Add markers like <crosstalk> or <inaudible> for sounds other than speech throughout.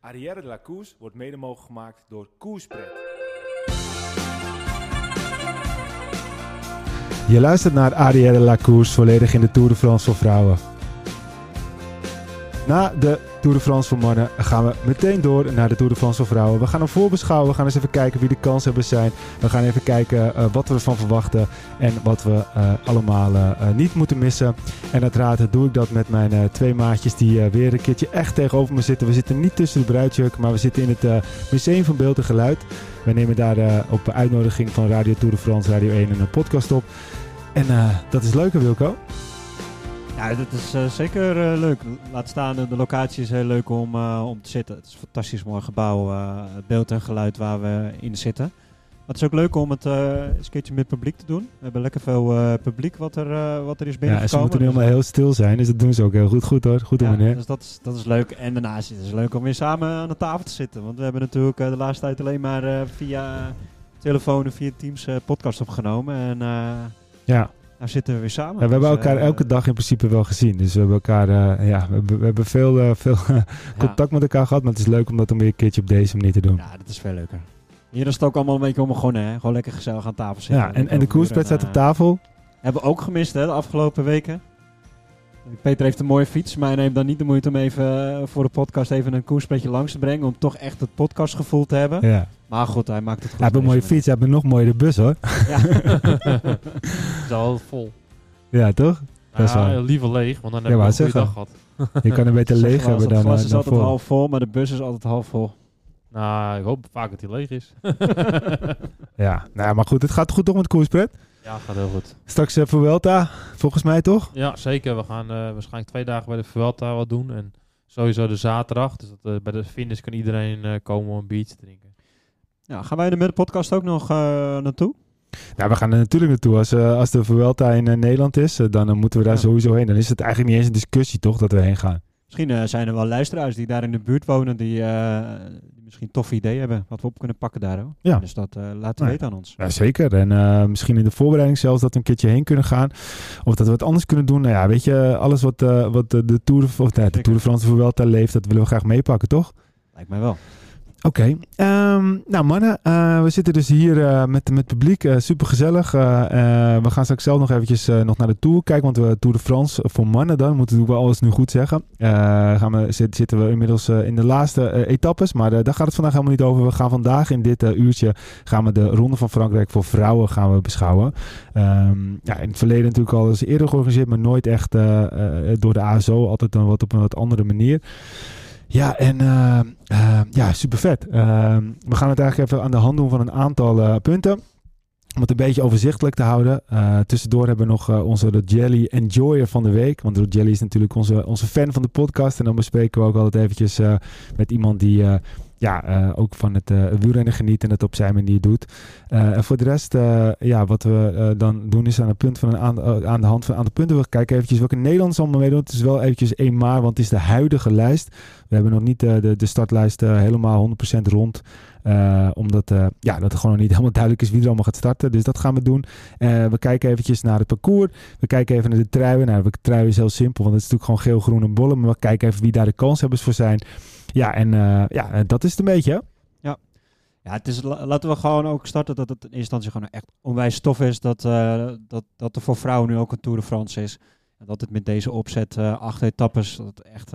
Arrière de wordt mede mogelijk gemaakt door Koerspret. Je luistert naar Arrière de volledig in de Tour de France voor vrouwen. Na de Tour de France voor mannen gaan we meteen door naar de Tour de France voor vrouwen. We gaan hem voorbeschouwen, we gaan eens even kijken wie de kanshebbers zijn. We gaan even kijken eh, wat we ervan verwachten en wat we eh, allemaal eh, niet moeten missen. En uiteraard doe ik dat met mijn twee maatjes die weer een keertje echt tegenover me zitten. We zitten niet tussen de bruidsjuk, maar we zitten in het Museum van Beeld en Geluid. We nemen daar op uitnodiging van Radio Tour de France, Radio 1 een podcast op. En dat is leuk, hè, Wilco? Ja, dat is eh, zeker eh, leuk. Laat staan, de, locatie is heel leuk om, eh, om te zitten. Het is een fantastisch mooi gebouw, het beeld en geluid waar we in zitten. Maar het is ook leuk om het eens een keertje met publiek te doen. We hebben lekker veel publiek wat er, wat er is Ja, binnengekomen. en ze moeten nu Dus- allemaal heel stil zijn, dus dat doen ze ook heel goed. Goed hoor, goed ja, meneer. dus dat is, dat is leuk. En daarnaast is het leuk om weer samen aan de tafel te zitten. Want we hebben natuurlijk de laatste tijd alleen maar via telefoon en via Teams podcast opgenomen. En Ja. Nou zitten we weer samen. Ja, we hebben Dus, elkaar eh, elke dag in principe wel gezien. Dus we hebben elkaar, eh, ja, we hebben, we hebben veel, eh, veel <laughs> contact met elkaar gehad. Maar het is leuk om dat dan weer een keertje op deze manier te doen. Ja, dat is veel leuker. Hier is het ook allemaal een beetje om begonnen, hè? Gewoon lekker gezellig aan tafel zitten. Ja, en, en de uren, staat op tafel. Hebben we ook gemist, hè, de afgelopen weken. Peter heeft een mooie fiets, maar hij neemt dan niet de moeite om even voor de podcast even een koerspretje langs te brengen. Om toch echt het podcastgevoel te hebben. Ja. Maar goed, hij maakt het goed. Hij heeft een mooie fiets, hij heeft een nog mooiere bus hoor. Ja. Het <laughs> is al vol. Ja, toch? Ja, liever leeg, want dan heb Ja, wou een goede zeggen. dag gehad. Je kan er <laughs> beter leeg hebben Het dan, glas eh, is altijd vol. half vol, maar de bus is altijd half vol. Nou, ik hoop vaak dat hij leeg is. <laughs> Ja, nou, maar goed, het gaat goed toch met koerspret? ja, gaat heel goed. Straks uh, Vuelta, volgens mij toch? Ja, zeker. We gaan eh, waarschijnlijk twee dagen bij de Vuelta wat doen. En sowieso de zaterdag. Dus dat, bij de finish kan iedereen eh, komen om een biertje te drinken. Ja, gaan wij er met de podcast ook nog eh, naartoe? Nou, we gaan er natuurlijk naartoe. Als, eh, als de Vuelta in eh, Nederland is, dan moeten we daar Ja. sowieso heen. Dan is het eigenlijk niet eens een discussie toch dat we heen gaan. Misschien zijn er wel luisteraars die daar in de buurt wonen die, die misschien een tof idee hebben wat we op kunnen pakken daar. Hoor. Ja. Dus dat laten Nee. weten aan ons. Ja, zeker. En misschien in de voorbereiding zelfs dat we een keertje heen kunnen gaan. Of dat we wat anders kunnen doen. Nou ja, weet je, alles wat, wat de, Tour, of, nee, de. Tour de France Vuelta leeft, dat willen we graag meepakken, toch? Lijkt mij wel. Oké, ehm, nou mannen, eh, we zitten dus hier eh, met, met publiek, super gezellig. we gaan straks zelf nog eventjes eh, nog naar de Tour kijken, want we Tour de France voor mannen dan, moeten we alles nu goed zeggen. Eh, gaan we, zit- zitten we inmiddels eh, in de laatste eh, etappes, maar eh, daar gaat het vandaag helemaal niet over. We gaan vandaag in dit eh, uurtje, gaan we de Ronde van Frankrijk voor vrouwen gaan we beschouwen. Ehm, ja, in het verleden natuurlijk al eens eerder georganiseerd, maar nooit echt eh, eh, door de ASO, altijd dan wat op een wat andere manier. Ja, en eh, eh, ja, super vet. we gaan het eigenlijk even aan de hand doen van een aantal eh, punten. Om het een beetje overzichtelijk te houden. Tussendoor hebben we nog onze The Jelly Enjoyer van de week. Want Jelly is natuurlijk onze, onze fan van de podcast. En dan bespreken we ook altijd eventjes met iemand die ja, eh, ook van het uh, wielrennen geniet en het op zijn manier doet. Uh, en voor de rest, ja, wat we dan doen is aan de, punt van een aan, de hand van een aantal punten. We kijken eventjes welke Nederlanders allemaal meedoen. Het is wel eventjes één maar, want het is de huidige lijst. We hebben nog niet de, de startlijst helemaal 100% rond. Omdat ja, dat het gewoon niet <laughs> helemaal duidelijk is wie er allemaal gaat starten. Dus dat gaan we doen. We kijken eventjes naar het parcours. We kijken even naar de truien. Nou, de trui is heel simpel, want het is natuurlijk gewoon geel, groen en bollen. Maar we kijken even wie daar de kanshebbers voor zijn. Ja, en uh, ja, dat is het een beetje. Ja. Ja, het is, laten we gewoon ook starten dat het in eerste instantie gewoon echt onwijs tof is dat, uh, dat, dat er voor vrouwen nu ook een Tour de France is. En dat het met deze opzet, acht etappes, dat echt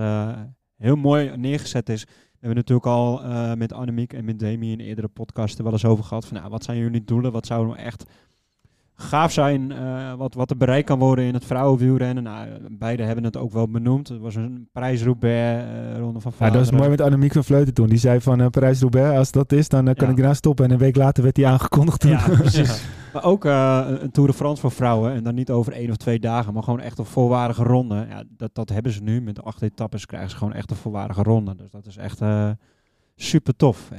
heel mooi neergezet is. We hebben natuurlijk al met Annemiek en met Demi in eerdere podcasten wel eens over gehad. Van, nou, wat zijn jullie doelen? Wat zou nou echt gaaf zijn? Uh, wat, wat er bereikt kan worden in het vrouwenwielrennen? Nou, beide hebben het ook wel benoemd. Het was een prijs-Roubaix, uh, Ronde van Ja, dat was mooi met Annemiek van Vleuten toen. Die zei van uh, Parijs-Roubaix, als dat is, dan kan ja. ik daarna stoppen. En een week later werd die aangekondigd. Toen. Ja, precies. <laughs> maar ook een Tour de France voor vrouwen. En dan niet over één of twee dagen, maar gewoon echt een volwaardige ronde. Ja, dat, dat hebben ze nu. Met de acht etappes krijgen ze gewoon echt een volwaardige ronde. Dus dat is echt super tof.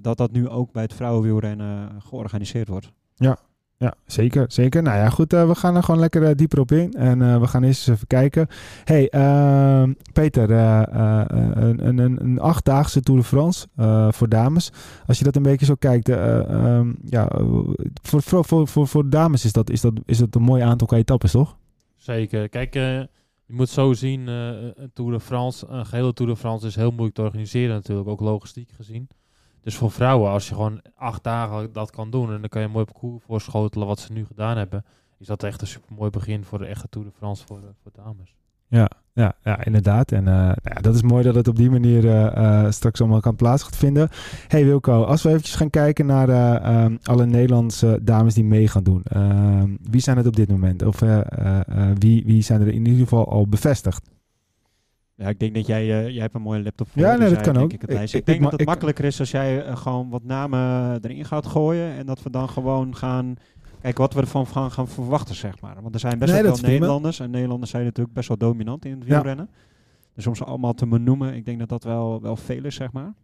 Dat dat nu ook bij het vrouwenwielrennen georganiseerd wordt. Ja, ja, zeker, zeker. Nou ja, goed, uh, we gaan er gewoon lekker uh, dieper op in. En uh, we gaan eerst eens even kijken. hey, uh, Peter, een, een, een, achtdaagse Tour de France voor dames. Als je dat een beetje zo kijkt, um, ja, voor, voor, voor, voor, dames is dat, is, dat, is dat een mooi aantal etappes, toch? Zeker. Kijk, je moet zo zien, eh, een Tour de France, een gehele Tour de France is heel moeilijk te organiseren natuurlijk, ook logistiek gezien. Dus voor vrouwen, als je gewoon acht dagen dat kan doen en dan kan je mooi op koer voorschotelen wat ze nu gedaan hebben, is dat echt een super mooi begin voor de echte Tour de France voor, eh, voor dames. Ja, ja, ja inderdaad. En eh, nou dat is mooi dat het op die manier eh, straks allemaal kan plaats gaat vinden. Hey Wilco, als we eventjes gaan kijken naar eh, ehm, alle Nederlandse dames die mee gaan doen. Ehm, wie zijn het op dit moment? Of wie, wie zijn er in ieder geval al bevestigd? Ja, ik denk dat jij, eh, jij hebt een mooie laptop voor Ja, nee, dus dat jij kan ook. Ik, het Ik- lijst. ik- ik denk dat het makkelijker is als jij eh, gewoon wat namen erin gaat gooien en dat we dan gewoon gaan kijken wat we ervan gaan, gaan verwachten, zeg maar. Want er zijn best Nee, wel veel. Nederlanders en Nederlanders zijn natuurlijk best wel dominant in het Ja. wielrennen. Dus om ze allemaal te benoemen, ik denk dat dat wel, wel veel is, zeg maar.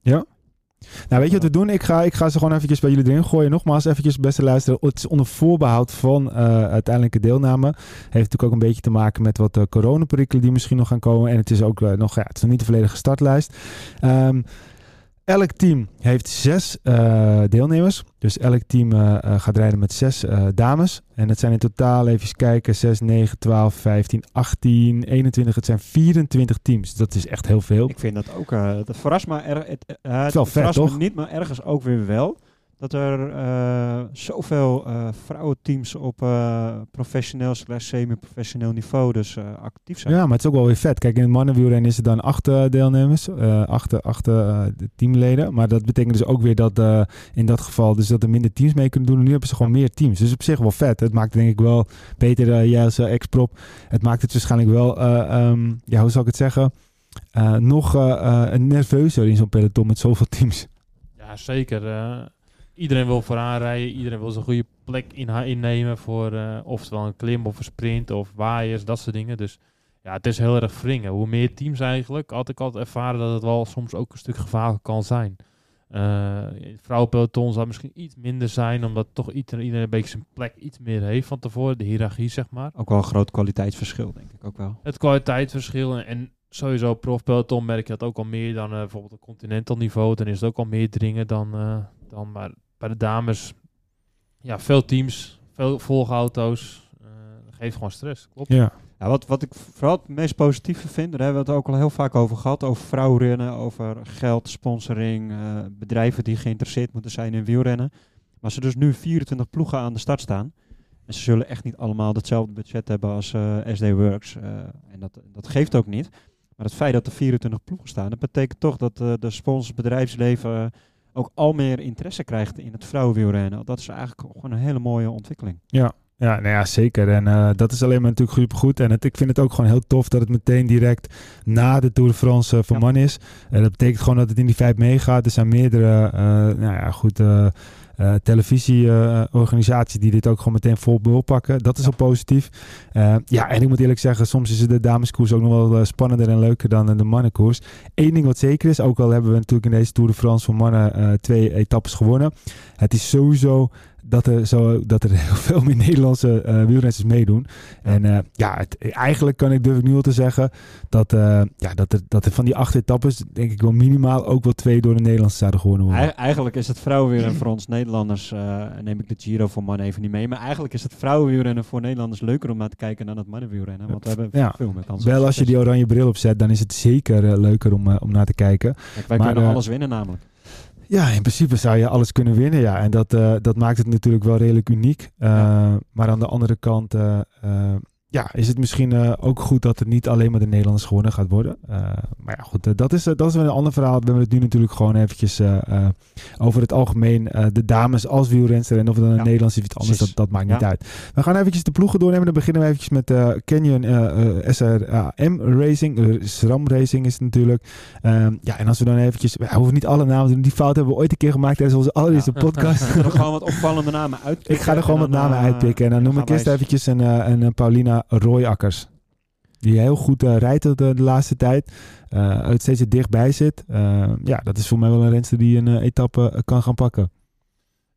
Nou, weet je wat we doen? Ik ga, ik ga ze gewoon eventjes bij jullie erin gooien. Nogmaals, eventjes beste luisteren. Het is onder voorbehoud van eh, uiteindelijke deelname. Heeft natuurlijk ook een beetje te maken met wat uh, coronaperikelen die misschien nog gaan komen. En het is ook eh, nog, ja, het is nog niet de volledige startlijst. Ehm, elk team heeft zes eh, deelnemers. Dus elk team eh, gaat rijden met zes eh, dames. En het zijn in totaal, even kijken, 6, 9, 12, 15, 18, 21. Het zijn 24 teams. Dat is echt heel veel. Ik vind dat ook, dat verrast me, er, het, het wel vet, verrast me niet, maar ergens ook weer wel. Dat er eh, zoveel eh, vrouwenteams op eh, professioneel slash semi-professioneel niveau dus eh, actief zijn. Ja, maar het is ook wel weer vet. Kijk, in het mannenwielrennen is er dan acht deelnemers, eh acht, acht de teamleden. Maar dat betekent dus ook weer dat eh, in dat geval dus dat er minder teams mee kunnen doen. Nu hebben ze gewoon meer teams. Dus op zich wel vet. Het maakt denk ik wel, Peter, eh, jij als ex-prop, het maakt het waarschijnlijk wel, eh, ehm, ja, hoe zal ik het zeggen, Eh, nog nerveuzer in zo'n peloton met zoveel teams. Ja, zeker. Iedereen wil vooraan rijden. Iedereen wil zijn goede plek in, innemen voor eh, oftewel een klim of een sprint of waaiers, dat soort dingen. Dus ja, het is heel erg wringen. Hoe meer teams eigenlijk, had ik altijd ervaren dat het wel soms ook een stuk gevaarlijk kan zijn. Eh vrouwenpeloton zou misschien iets minder zijn, omdat toch iedereen, iedereen een beetje zijn plek iets meer heeft van tevoren. De hiërarchie, zeg maar. Ook wel een groot kwaliteitsverschil, denk ik ook wel. Het kwaliteitsverschil en, en sowieso profpeloton merk je dat ook al meer dan eh, bijvoorbeeld op continental niveau. Dan is het ook al meer dringen dan, dan maar bij de dames. Ja, veel teams, veel volgauto's. eh dat geeft gewoon stress, klopt. Ja. Ja, wat, wat ik vooral het meest positieve vind, daar hebben we het ook al heel vaak over gehad, over vrouwenrennen, over geld, sponsoring, eh, bedrijven die geïnteresseerd moeten zijn in wielrennen. Maar er dus nu 24 ploegen aan de start staan, en ze zullen echt niet allemaal hetzelfde budget hebben als eh, SD Works, eh, en dat, dat geeft ook niet. Maar het feit dat er 24 ploegen staan, dat betekent toch dat eh, de sponsors, bedrijfsleven ook al meer interesse krijgt in het vrouwenwielrennen. Dat is eigenlijk gewoon een hele mooie ontwikkeling. Ja, ja, nou ja, zeker. En eh, dat is alleen maar natuurlijk supergoed. En het, ik vind het ook gewoon heel tof dat het meteen direct na de Tour de France eh, voor Ja. man is. En dat betekent gewoon dat het in die vijf meegaat. Er zijn meerdere, eh, nou ja, goed, eh, televisieorganisaties die dit ook gewoon meteen vol wil pakken. Dat is al positief. Eh, ja, en ik moet eerlijk zeggen, soms is de dameskoers ook nog wel eh, spannender en leuker dan de mannenkoers. Eén ding wat zeker is, ook al hebben we natuurlijk in deze Tour de France voor mannen twee etappes gewonnen. Het is sowieso dat er, zo, dat er <laughs> heel veel meer Nederlandse eh wielrenners meedoen. En eh, ja, het, eigenlijk kan ik durf ik nu al te zeggen dat, eh, ja, dat, er, dat er van die acht etappes, denk ik wel minimaal ook wel twee door de Nederlandse zouden gewonnen worden. Ei- eigenlijk is het vrouwenwielrennen voor ons Nederlanders, neem ik de Giro voor mannen even niet mee, maar eigenlijk is het vrouwenwielrennen voor Nederlanders leuker om naar te kijken dan het mannenwielrennen, want we hebben Ja. veel meer kansen. Wel als je die oranje bril opzet, dan is het zeker leuker om, om naar te kijken. Kijk, wij maar, kunnen alles winnen namelijk. Ja, in principe zou je alles kunnen winnen. Ja. En dat, eh, dat maakt het natuurlijk wel redelijk uniek. Eh, Ja. Maar aan de andere kant eh, ja, is het misschien eh, ook goed dat het niet alleen maar de Nederlanders gewonnen gaat worden. Eh, maar ja, goed, eh, dat, is, dat is weer een ander verhaal. We hebben het nu natuurlijk gewoon eventjes over het algemeen. de dames als wielrenster en of het dan een Ja, Nederlands is of iets anders, dat, dat maakt niet uit. We gaan eventjes de ploegen doornemen. Dan beginnen we eventjes met Canyon SRAM Racing. SRAM Racing is het natuurlijk. Ehm, ja, en als we dan eventjes... We hoeven niet alle namen te doen. Die fout hebben we ooit een keer gemaakt tijdens onze allereerste podcast. We kunnen gewoon wat opvallende namen uitpikken. Ik ga er gewoon wat namen <laughs> uitpikken. En dan noem ik eerst eventjes een, een, een Royakkers. Die heel goed eh, rijdt de, de laatste tijd. Eh, het steeds er dichtbij zit. Eh, ja, dat is voor mij wel een renster die een eh, etappe eh, kan gaan pakken.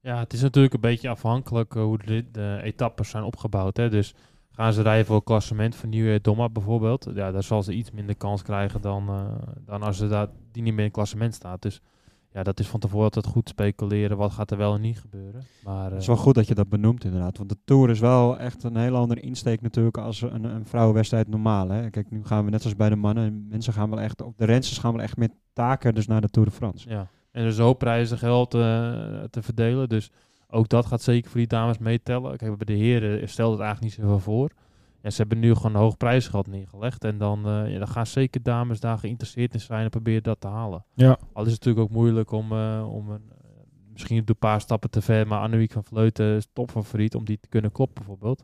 Ja, het is natuurlijk een beetje afhankelijk eh, hoe de, de etappes zijn opgebouwd. Hè. Dus gaan ze rijden voor klassement van Nieuwe Domma bijvoorbeeld. Ja, daar zal ze iets minder kans krijgen dan, eh, dan als ze daar, die niet meer in het klassement staat. Dus ja, dat is van tevoren altijd goed speculeren. Wat gaat er wel en niet gebeuren. Maar Het eh, is wel goed dat je dat benoemt inderdaad. Want de Tour is wel echt een hele andere insteek natuurlijk als een, een vrouwenwedstrijd normaal. Hè? Kijk, nu gaan we net als bij de mannen. Mensen gaan wel echt, of de rensters gaan wel echt met taken dus naar de Tour de France. Ja, en er is prijzen geld eh, te verdelen. Dus ook dat gaat zeker voor die dames meetellen. Kijk, bij de heren stelt het eigenlijk niet zoveel voor. Ja, ze hebben nu gewoon een hoog prijsgeld neergelegd. En dan, eh, ja, dan gaan zeker dames daar geïnteresseerd in zijn en proberen dat te halen. Ja. Al is het natuurlijk ook moeilijk om, eh, om een, eh, misschien een paar stappen te ver, maar Annemiek van Vleuten is topfavoriet om die te kunnen kloppen bijvoorbeeld.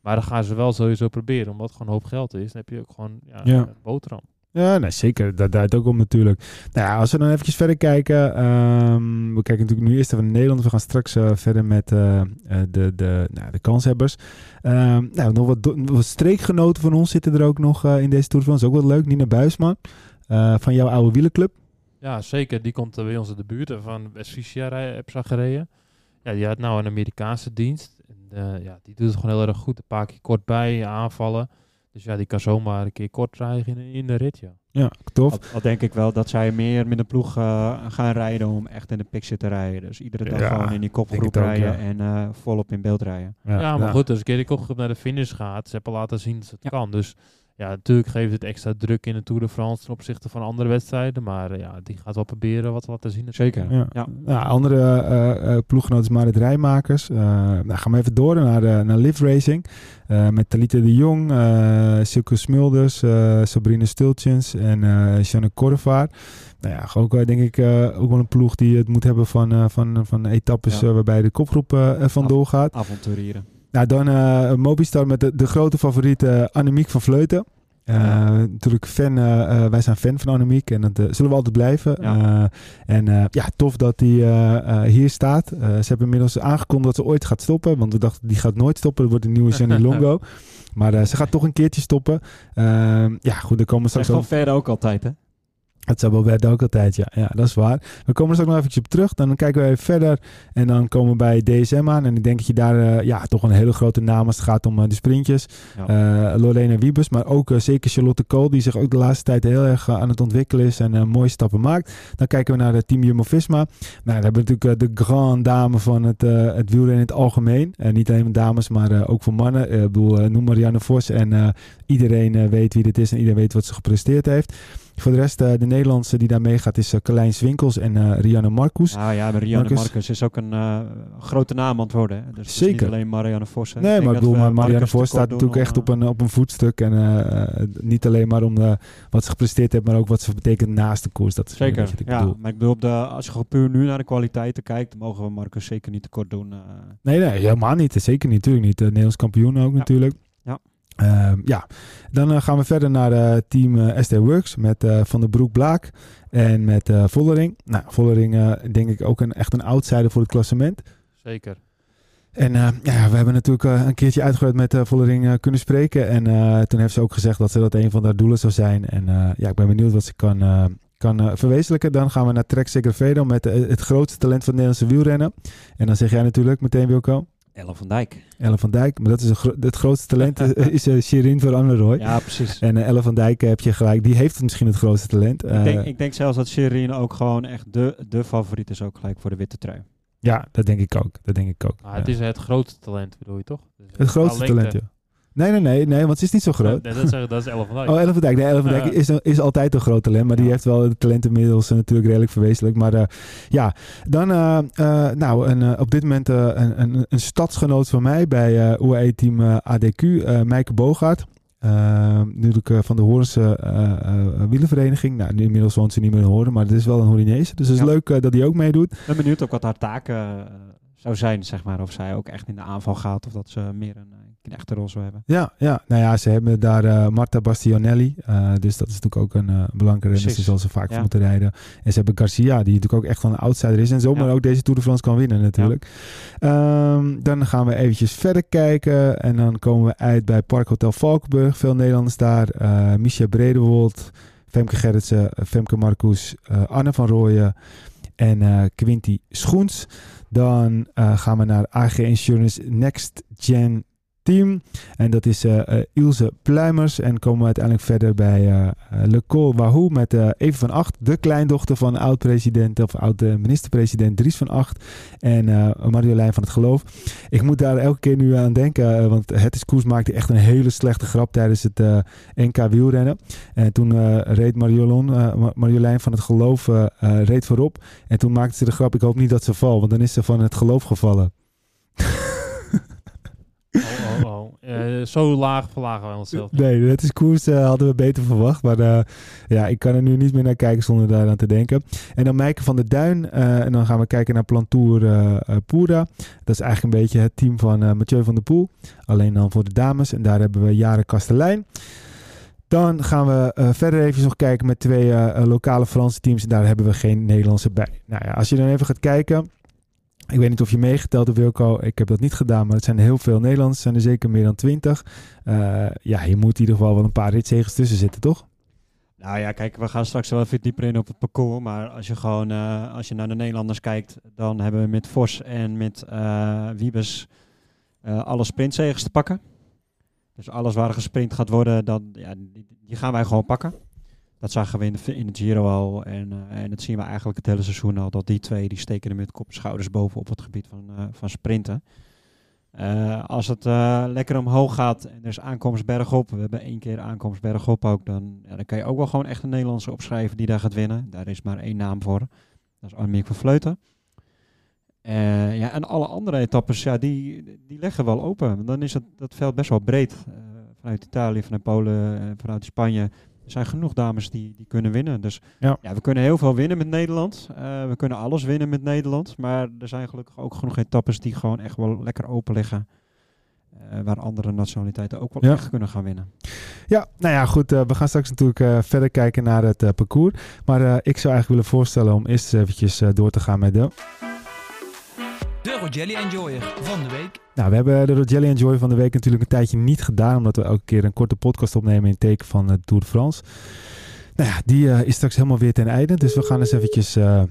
Maar dan gaan ze wel sowieso proberen, omdat het gewoon een hoop geld is. Dan heb je ook gewoon ja, Ja. een boterham. Ja, zeker. Dat draait ook om natuurlijk. Nou ja, als we dan eventjes verder kijken. ehm, we kijken natuurlijk nu eerst even naar Nederland. We gaan straks eh, verder met eh, eh, de, de, nou, de kanshebbers. Ehm, nou, nog wat, streekgenoten van ons zitten er ook nog in deze Tour de France. Ook wel leuk. Nina Buisman van jouw oude wielerclub. Ja, zeker. Die komt bij ons in de buurt van West-Friesia rij- heb ze gereden. Ja, die had nou een Amerikaanse dienst. En, ja, die doet het gewoon heel erg goed. Een paar keer kort bij, aanvallen. Dus ja, die kan zomaar een keer kort rijden in, in de rit, ja. Ja, tof. Al, al denk ik wel dat zij meer met een ploeg eh, gaan rijden om echt in de picture te rijden. Dus iedere dag Ja, gewoon in die kopgroep ook, rijden ja. en eh, volop in beeld rijden. Ja, maar goed, als een keer de kopgroep naar de finish gaat, ze hebben laten zien dat ze het Ja. kan. Dus ja, natuurlijk geeft het extra druk in de Tour de France ten opzichte van andere wedstrijden. Maar eh, ja, die gaat wel proberen wat te laten zien. Zeker. Ja. Ja. Andere eh eh ploeggenoten is Marit Rijmakers. Eh nou, gaan we even door naar, de, naar Live Racing. Eh, met Talita de Jong, eh Silke Smulders, eh, Sabrina Stultjens en eh Janne Korrevaart. Nou ja, ook wel, denk ik eh, ook wel een ploeg die het moet hebben van, eh, van, van etappes Ja. waarbij de kopgroep vandoor gaat. Avonturieren. Nou, dan eh Mobistar met de, de grote favoriet eh, Annemiek van Vleuten. Eh, Ja. Natuurlijk fan, eh, wij zijn fan van Annemiek en dat zullen we altijd blijven. Ja. En ja, tof dat hij hier staat. Ze hebben inmiddels aangekondigd dat ze ooit gaat stoppen, want we dachten die gaat nooit stoppen. Dat wordt een nieuwe Jenny <laughs> Longo. Maar ze gaat toch een keertje stoppen. Ja, goed, er komen straks van ook... verder ook altijd, hè? Het zou wel werden ook altijd, ja. Ja, dat is waar. We komen er straks nog eventjes op terug. Dan kijken we even verder. En dan komen we bij DSM aan. En ik denk dat je daar eh, ja, toch een hele grote naam als het gaat om eh, de sprintjes. Ja. Eh, Lorena Wiebes, maar ook zeker Charlotte Kool, die zich ook de laatste tijd heel erg aan het ontwikkelen is en mooie stappen maakt. Dan kijken we naar het team Jumbo-Visma. Nou, dan hebben we natuurlijk de grand dame van het, het wielrennen in het algemeen. En niet alleen dames, maar ook voor mannen. Ik bedoel, noem Marianne Vos en iedereen weet wie dit is en iedereen weet wat ze gepresteerd heeft. Voor de rest, eh, de Nederlandse die daar meegaat is uh, Carlijn Swinkels en eh, Rianne Marcus. Nou ja, maar Rianne Marcus. Marcus is ook een eh, grote naam aan het worden. Hè? Dus Zeker. niet alleen Marianne Vos. hè. Nee, maar ik bedoel, maar Marianne Vos staat natuurlijk echt op een, op een voetstuk. En eh, eh, niet alleen maar om eh, wat ze gepresteerd heeft, maar ook wat ze betekent naast de koers. Dat is Zeker, wat ik ja. bedoel. Maar ik bedoel, op de, als je gewoon puur nu naar de kwaliteiten kijkt, mogen we Marcus zeker niet tekort doen. eh. Nee, nee, helemaal niet. Zeker niet. Natuurlijk niet. Uh, Nederlands kampioen ook Ja. natuurlijk. Ja. Ehm, ja, dan eh, gaan we verder naar eh, team eh, SD Works met Van der Broek Blaak en met Vollering. Nou, Vollering denk ik ook een, echt een outsider voor het klassement. Zeker. En ja, we hebben natuurlijk een keertje uitgebreid met Vollering kunnen spreken. En toen heeft ze ook gezegd dat ze dat een van haar doelen zou zijn. En ja, ik ben benieuwd wat ze kan, kan verwezenlijken. Dan gaan we naar Trek Segafredo met het grootste talent van het Nederlandse wielrennen. En dan zeg jij natuurlijk meteen, Wilco, Ellen van Dijk. Ellen van Dijk. Maar dat is een gro- het grootste talent eh, is uh, Shirin van Anleroy. Ja, precies. En eh, Ellen van Dijk heb je gelijk. Die heeft misschien het grootste talent. ik, Eh, denk, ik denk zelfs dat Shirin ook gewoon echt de, de favoriet is ook gelijk voor de witte trui. ja, dat denk ik ook. Dat denk ik ook. Maar Ja. het is het grootste talent, bedoel je toch? Dus, het grootste talent, ja. Nee, nee, nee, nee, want ze is niet zo groot. Nee, dat, zeg, dat is Ellen van Dijk. Oh, Ellen van Dijk. Nee, Ellen van Dijk Ja. is, is altijd een groot talent. Maar die heeft wel het talent inmiddels eh, natuurlijk redelijk verwezenlijk. Maar eh, ja, dan eh, nou, een, op dit moment een, een, een stadsgenoot van mij bij eh UAE-team ADQ, Mijke Bogaert. Uh, natuurlijk van de Hoornse eh, eh, wielenvereniging. Nou, nu inmiddels woont ze niet meer in Hoorn, maar het is wel een Horinees. Dus het is Ja. leuk dat hij ook meedoet. Ik ben benieuwd ook wat haar taak eh, zou zijn, zeg maar. Of zij ook echt in de aanval gaat of dat ze meer een uh, knechtenrol zou hebben. Ja, ja, nou ja, ze hebben daar eh, Marta Bastianelli. eh, dus dat is natuurlijk ook een eh belangrijke renner. Ze zal ze vaak Ja. voor moeten rijden. En ze hebben Garcia, die natuurlijk ook echt wel een outsider is. En zomaar Ja. ook deze Tour de France kan winnen natuurlijk. Ehm, dan gaan we eventjes verder kijken. En dan komen we uit bij Parkhotel Valkenburg. Veel Nederlanders daar. eh Micha Bredewold, Femke Gerritsen, Femke Marcus, Anne van Rooyen en Quinty Schoens. Dan gaan we naar AG Insurance Next Gen team. En dat is eh, eh, Ilse Pluimers. En komen we uiteindelijk verder bij eh, eh, Le Col Wahoo met Eva van Acht. De kleindochter van oud-president of oud-minister-president Dries van Acht. En Marjolein van het Geloof. Ik moet daar elke keer nu aan denken. want Het is Koers maakte echt een hele slechte grap tijdens het NK wielrennen. En toen reed Marjolein, eh, Ma- Marjolein van het Geloof reed voorop. En toen maakte ze de grap, ik hoop niet dat ze valt. Want dan is ze van het geloof gevallen. Eh, zo laag verlagen wij onszelf. Nee, het is koers eh, hadden we beter verwacht. Maar eh, ja, ik kan er nu niet meer naar kijken zonder daaraan te denken. En dan Meike van der Duin. en dan gaan we kijken naar Plantour Pura. Dat is eigenlijk een beetje het team van Mathieu van der Poel. Alleen dan voor de dames. En daar hebben we Jaren Kastelein. Dan gaan we verder even nog kijken met twee lokale Franse teams. En daar hebben we geen Nederlandse bij. Nou ja, als je dan even gaat kijken. Ik weet niet of je meegeteld hebt, Wilco. Ik heb dat niet gedaan, maar het zijn heel veel Nederlanders. Zijn er zeker meer dan twintig. Eh, ja, je moet in ieder geval wel een paar ritzegers tussen zitten, toch? Nou ja, kijk, we gaan straks wel even dieper in op het parcours. Maar als je gewoon eh, als je naar de Nederlanders kijkt, dan hebben we met Vos en met eh Wiebes alle sprintzegers te pakken. Dus alles waar gesprint gaat worden, dan, ja, die gaan wij gewoon pakken. Dat zagen we in de, in de Giro al. En, eh, en dat zien we eigenlijk het hele seizoen al. Dat die twee, die steken er met kop en schouders boven op het gebied van, eh, van sprinten. Eh, als het lekker omhoog gaat en er is aankomst bergop. We hebben één keer aankomst bergop ook. Dan, ja, dan kan je ook wel gewoon echt een Nederlandse opschrijven die daar gaat winnen. Daar is maar één naam voor. Dat is Annemiek van Vleuten. Ja, en alle andere etappes, ja, die, die leggen wel open. Dan is het, dat veld best wel breed. Vanuit Italië, vanuit Polen, vanuit Spanje. Er zijn genoeg dames die, die kunnen winnen. Dus Ja. ja. we kunnen heel veel winnen met Nederland. Eh, we kunnen alles winnen met Nederland. Maar er zijn gelukkig ook genoeg etappes die gewoon echt wel lekker open liggen. Eh, waar andere nationaliteiten ook wel Ja. echt kunnen gaan winnen. Ja, nou ja, goed. eh, we gaan straks natuurlijk verder kijken naar het parcours. Maar ik zou eigenlijk willen voorstellen om eerst eens eventjes door te gaan met de... De Rogelli Enjoyer van de week. Nou, we hebben de Rogelli Enjoy van de week natuurlijk een tijdje niet gedaan. Omdat we elke keer een korte podcast opnemen in het teken van de Tour de France. Nou ja, die eh, is straks helemaal weer ten einde. Dus we gaan eens eventjes eh,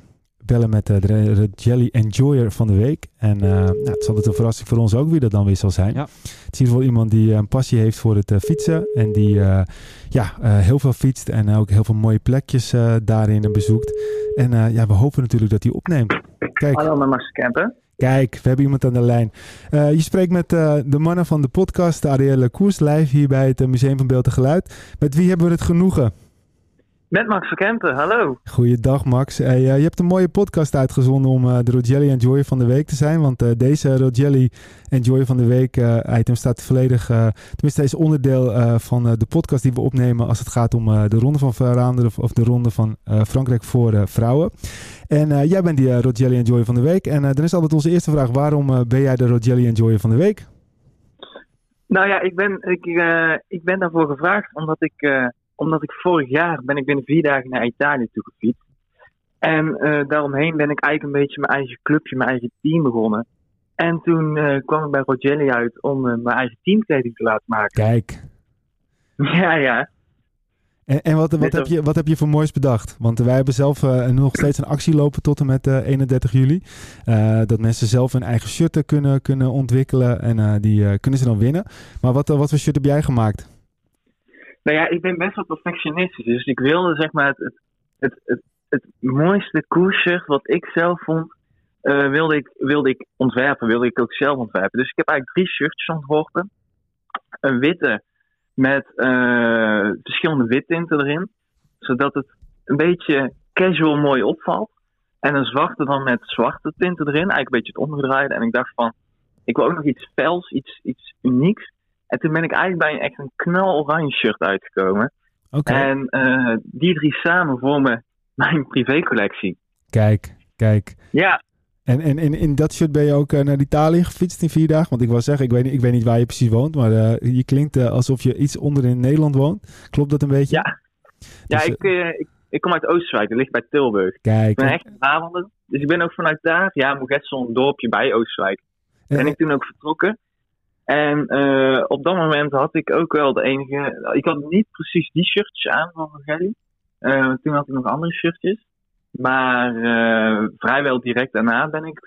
bellen met eh, de Rogelli Enjoyer van de week. En eh, nou, het is altijd een verrassing voor ons ook wie dat dan weer zal zijn. Ja. Het is in ieder geval iemand die eh, een passie heeft voor het eh, fietsen. En die eh, ja, eh, heel veel fietst en ook heel veel mooie plekjes eh, daarin bezoekt. En eh, ja, we hopen natuurlijk dat hij opneemt. Kijk. Hallo, met Max Kempen. Kijk, we hebben iemand aan de lijn. Eh, je spreekt met eh, de mannen van de podcast, Arielle Koers, live hier bij het Museum van Beeld en Geluid. Met wie hebben we het genoegen? Met Max Verkempen, hallo. Goeiedag Max. Hey, eh, je hebt een mooie podcast uitgezonden om eh, de Rogelli Enjoy van de week te zijn. Want eh, deze Rogelli Enjoy van de week item staat volledig, tenminste is onderdeel van de podcast die we opnemen als het gaat om de Ronde van Vlaanderen of, de Ronde van Frankrijk voor vrouwen. En jij bent die Rogelli Enjoy van de week. En dan is altijd onze eerste vraag, waarom ben jij de Rogelli Enjoy van de week? Nou ja, ik ben, ik, ik ben daarvoor gevraagd omdat ik, omdat ik vorig jaar ben ik binnen vier dagen naar Italië toe gefietst. En eh, daaromheen ben ik eigenlijk een beetje mijn eigen clubje, mijn eigen team begonnen. En toen eh, kwam ik bij Rogelli uit om eh, mijn eigen teamkleding te laten maken. Kijk. <laughs> Ja, ja. En, en wat, wat, heb je, wat heb je voor moois bedacht? Want wij hebben zelf eh, nog steeds een actie lopen tot en met eh, 31 juli. Dat mensen zelf hun eigen shirten kunnen, kunnen ontwikkelen en die kunnen ze dan winnen. Maar wat, wat voor shirt heb jij gemaakt? Nou ja, ik ben best wel perfectionistisch. Dus ik wilde zeg maar het, het, het, het, mooiste koersshirt wat ik zelf vond, eh, wilde, ik, wilde ik ontwerpen. Wilde ik ook zelf ontwerpen. Dus ik heb eigenlijk drie shirtjes ontworpen. Een witte met eh, verschillende wittinten erin. Zodat het een beetje casual mooi opvalt. En een zwarte dan met zwarte tinten erin. Eigenlijk een beetje het omgedraaide. En ik dacht van, ik wil ook nog iets fels, iets, iets unieks. En toen ben ik eigenlijk bij een echt een knaloranje shirt uitgekomen. Oké, En eh, die drie samen vormen mijn privécollectie. kijk, kijk. Ja, En, en, en in dat shirt ben je ook eh, naar Italië gefietst in vier dagen? Want ik wou zeggen, ik weet niet, ik weet niet waar je precies woont, maar eh, je klinkt alsof je iets onder in Nederland woont. Klopt dat een beetje? Ja. ja Dus, ik, ik, ik kom uit Oosterwijk, dat ligt bij Tilburg. Ik Kijk. ben echt een Brabander. Dus ik ben ook vanuit daar, ja, Moegetsel, een dorpje bij Oosterwijk. En- Ben ik toen ook vertrokken. En eh, op dat moment had ik ook wel de enige. Ik had niet precies die shirtjes aan van Rogelli. Eh, toen had ik nog andere shirtjes. Maar eh, vrijwel direct daarna ben ik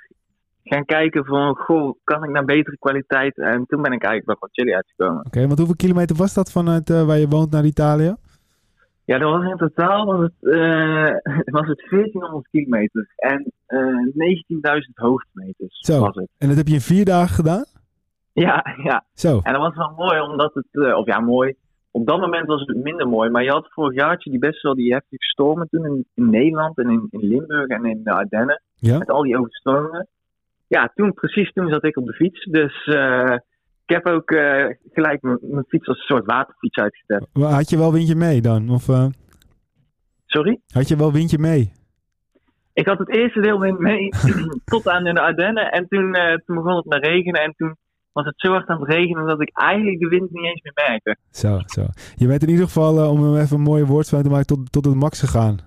gaan kijken van, goh, kan ik naar betere kwaliteit? En toen ben ik eigenlijk bij Rogelli uitgekomen. Oké, want hoeveel kilometer was dat vanuit waar je woont naar Italië? Ja, dat was in totaal was het, <laughs> was het 1400 kilometer en eh 19.000 hoogtemeters Zo. was het. En dat heb je in vier dagen gedaan? <laughs> Ja, ja. Zo. En dat was wel mooi, omdat het, eh, of ja, mooi. Op dat moment was het minder mooi, maar je had vorig jaar had je die best wel die heftige stormen toen in, in Nederland en in, in Limburg en in de Ardennen. Ja? Met al die overstromingen. Ja, toen, precies toen zat ik op de fiets. Dus eh, ik heb ook eh, gelijk mijn fiets als een soort waterfiets uitgezet. Had je wel windje mee dan? Of Sorry? had je wel windje mee? Ik had het eerste deel wind mee <clears throat> tot aan in de Ardennen. En toen, toen begon het te regenen. En toen was het zo hard aan het regenen dat ik eigenlijk de wind niet eens meer merkte. Zo, zo. Je bent in ieder geval, eh, om hem even een mooie woordspeling te maken, tot, tot het max gegaan.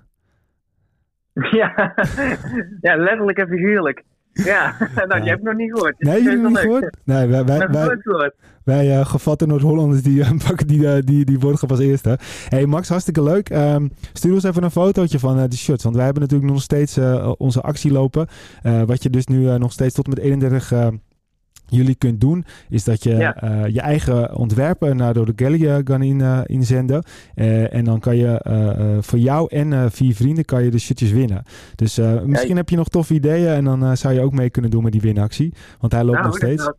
<laughs> ja. ja, letterlijk en figuurlijk. Ja, <laughs> nou, Ja. je hebt het nog niet gehoord. Nee, je jullie nog niet gehoord? Nee, wij, wij, wij, wij eh, gevatte Noord-Hollanders die, eh, <laughs> pakken die, eh, die, die woordgrap als eerste. hey Max, hartstikke leuk. Ehm, stuur ons even een fotootje van de shirts. Want wij hebben natuurlijk nog steeds onze actie lopen. Wat je dus nu nog steeds tot met 31 juli kunt doen, is dat je Ja. eh, je eigen ontwerpen naar door de Gallia kan in, eh, inzenden. Eh, en dan kan je voor jou en vier vrienden kan je de shirtjes winnen. Dus misschien heb je nog toffe ideeën en dan zou je ook mee kunnen doen met die winactie. Want hij loopt Nou, nog steeds. dat-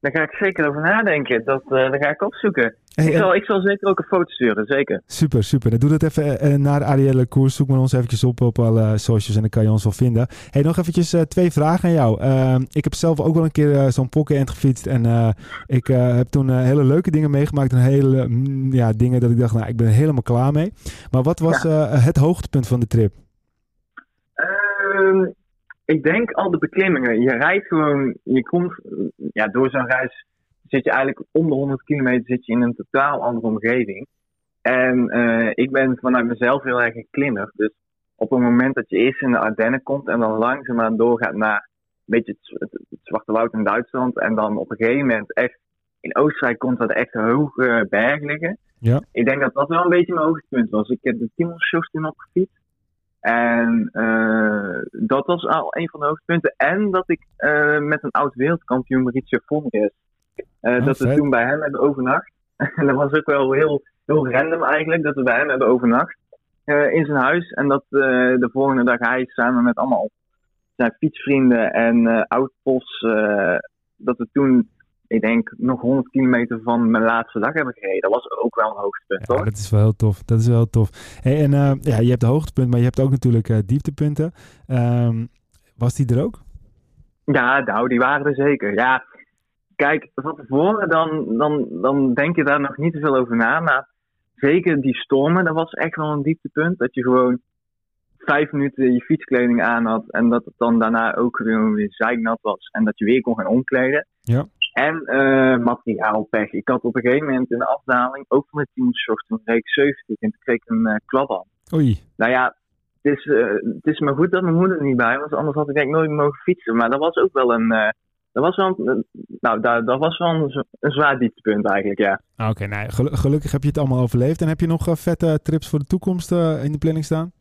Daar ga ik zeker over nadenken. Dat, daar ga ik opzoeken. Hey, ik, zal, ik zal zeker ook een foto sturen, zeker. Super, super. Dan doe dat even eh, naar Arielle Koers. Zoek maar ons eventjes op op alle socials en dan kan je ons wel vinden. Hey, nog eventjes eh, twee vragen aan jou. Ehm, ik heb zelf ook wel een keer zo'n pocket gefietst. En ik heb toen hele leuke dingen meegemaakt. En hele mm, ja, dingen dat ik dacht, nou, ik ben er helemaal klaar mee. Maar wat was het hoogtepunt van de trip? Ehm, ik denk al de beklimmingen. Je rijdt gewoon, je komt ja, door zo'n reis zit je eigenlijk om de 100 kilometer zit je in een totaal andere omgeving. En eh, ik ben vanuit mezelf heel erg een klimmer. Dus op het moment dat je eerst in de Ardennen komt en dan langzaamaan doorgaat naar een beetje het, het, het Zwarte Woud in Duitsland. En dan op een gegeven moment echt in Oostenrijk komt dat echt hoge bergen liggen. Ja. Ik denk dat dat wel een beetje mijn hoogtepunt was. Ik heb de Timmelsjocht toen opgefietst. En eh, dat was al een van de hoogtepunten. En dat ik eh, met een oud wereldkampioen, Mauricio Vonres, eh Oh, dat we toen bij hem hebben overnacht. <laughs> en dat was ook wel heel, heel random eigenlijk, dat we bij hem hebben overnacht. in zijn huis. En dat de volgende dag hij samen met allemaal zijn fietsvrienden en oud-pos, dat we toen, ik denk, nog 100 kilometer van mijn laatste dag hebben gereden. Dat was ook wel een hoogtepunt, Ja, hoor. dat is wel heel tof. Dat is wel heel tof. Hey, en eh, ja, je hebt de hoogtepunt, maar je hebt ook natuurlijk eh, dieptepunten. Ehm, was die er ook? Ja, nou, die waren er zeker. Ja, kijk, van tevoren dan, dan, dan denk je daar nog niet te veel over na. Maar zeker die stormen, dat was echt wel een dieptepunt. Dat je gewoon vijf minuten je fietskleding aan had. En dat het dan daarna ook weer zeiknat was. En dat je weer kon gaan omkleden. Ja. En eh materiaalpech. Ik had op een gegeven moment in de afdaling, ook van de teamshort, toen reed ik 70 en toen kreeg ik een eh klap aan. Oei. Nou ja, het is, eh, het is maar goed dat mijn moeder er niet bij was, anders had ik denk ik nooit mogen fietsen. Maar dat was ook wel een, dat was wel een, nou, dat, dat was wel een, een zwaar dieptepunt eigenlijk, ja. Ah, Oké, nou, gelu- gelukkig heb je het allemaal overleefd. En heb je nog vette trips voor de toekomst in de planning staan?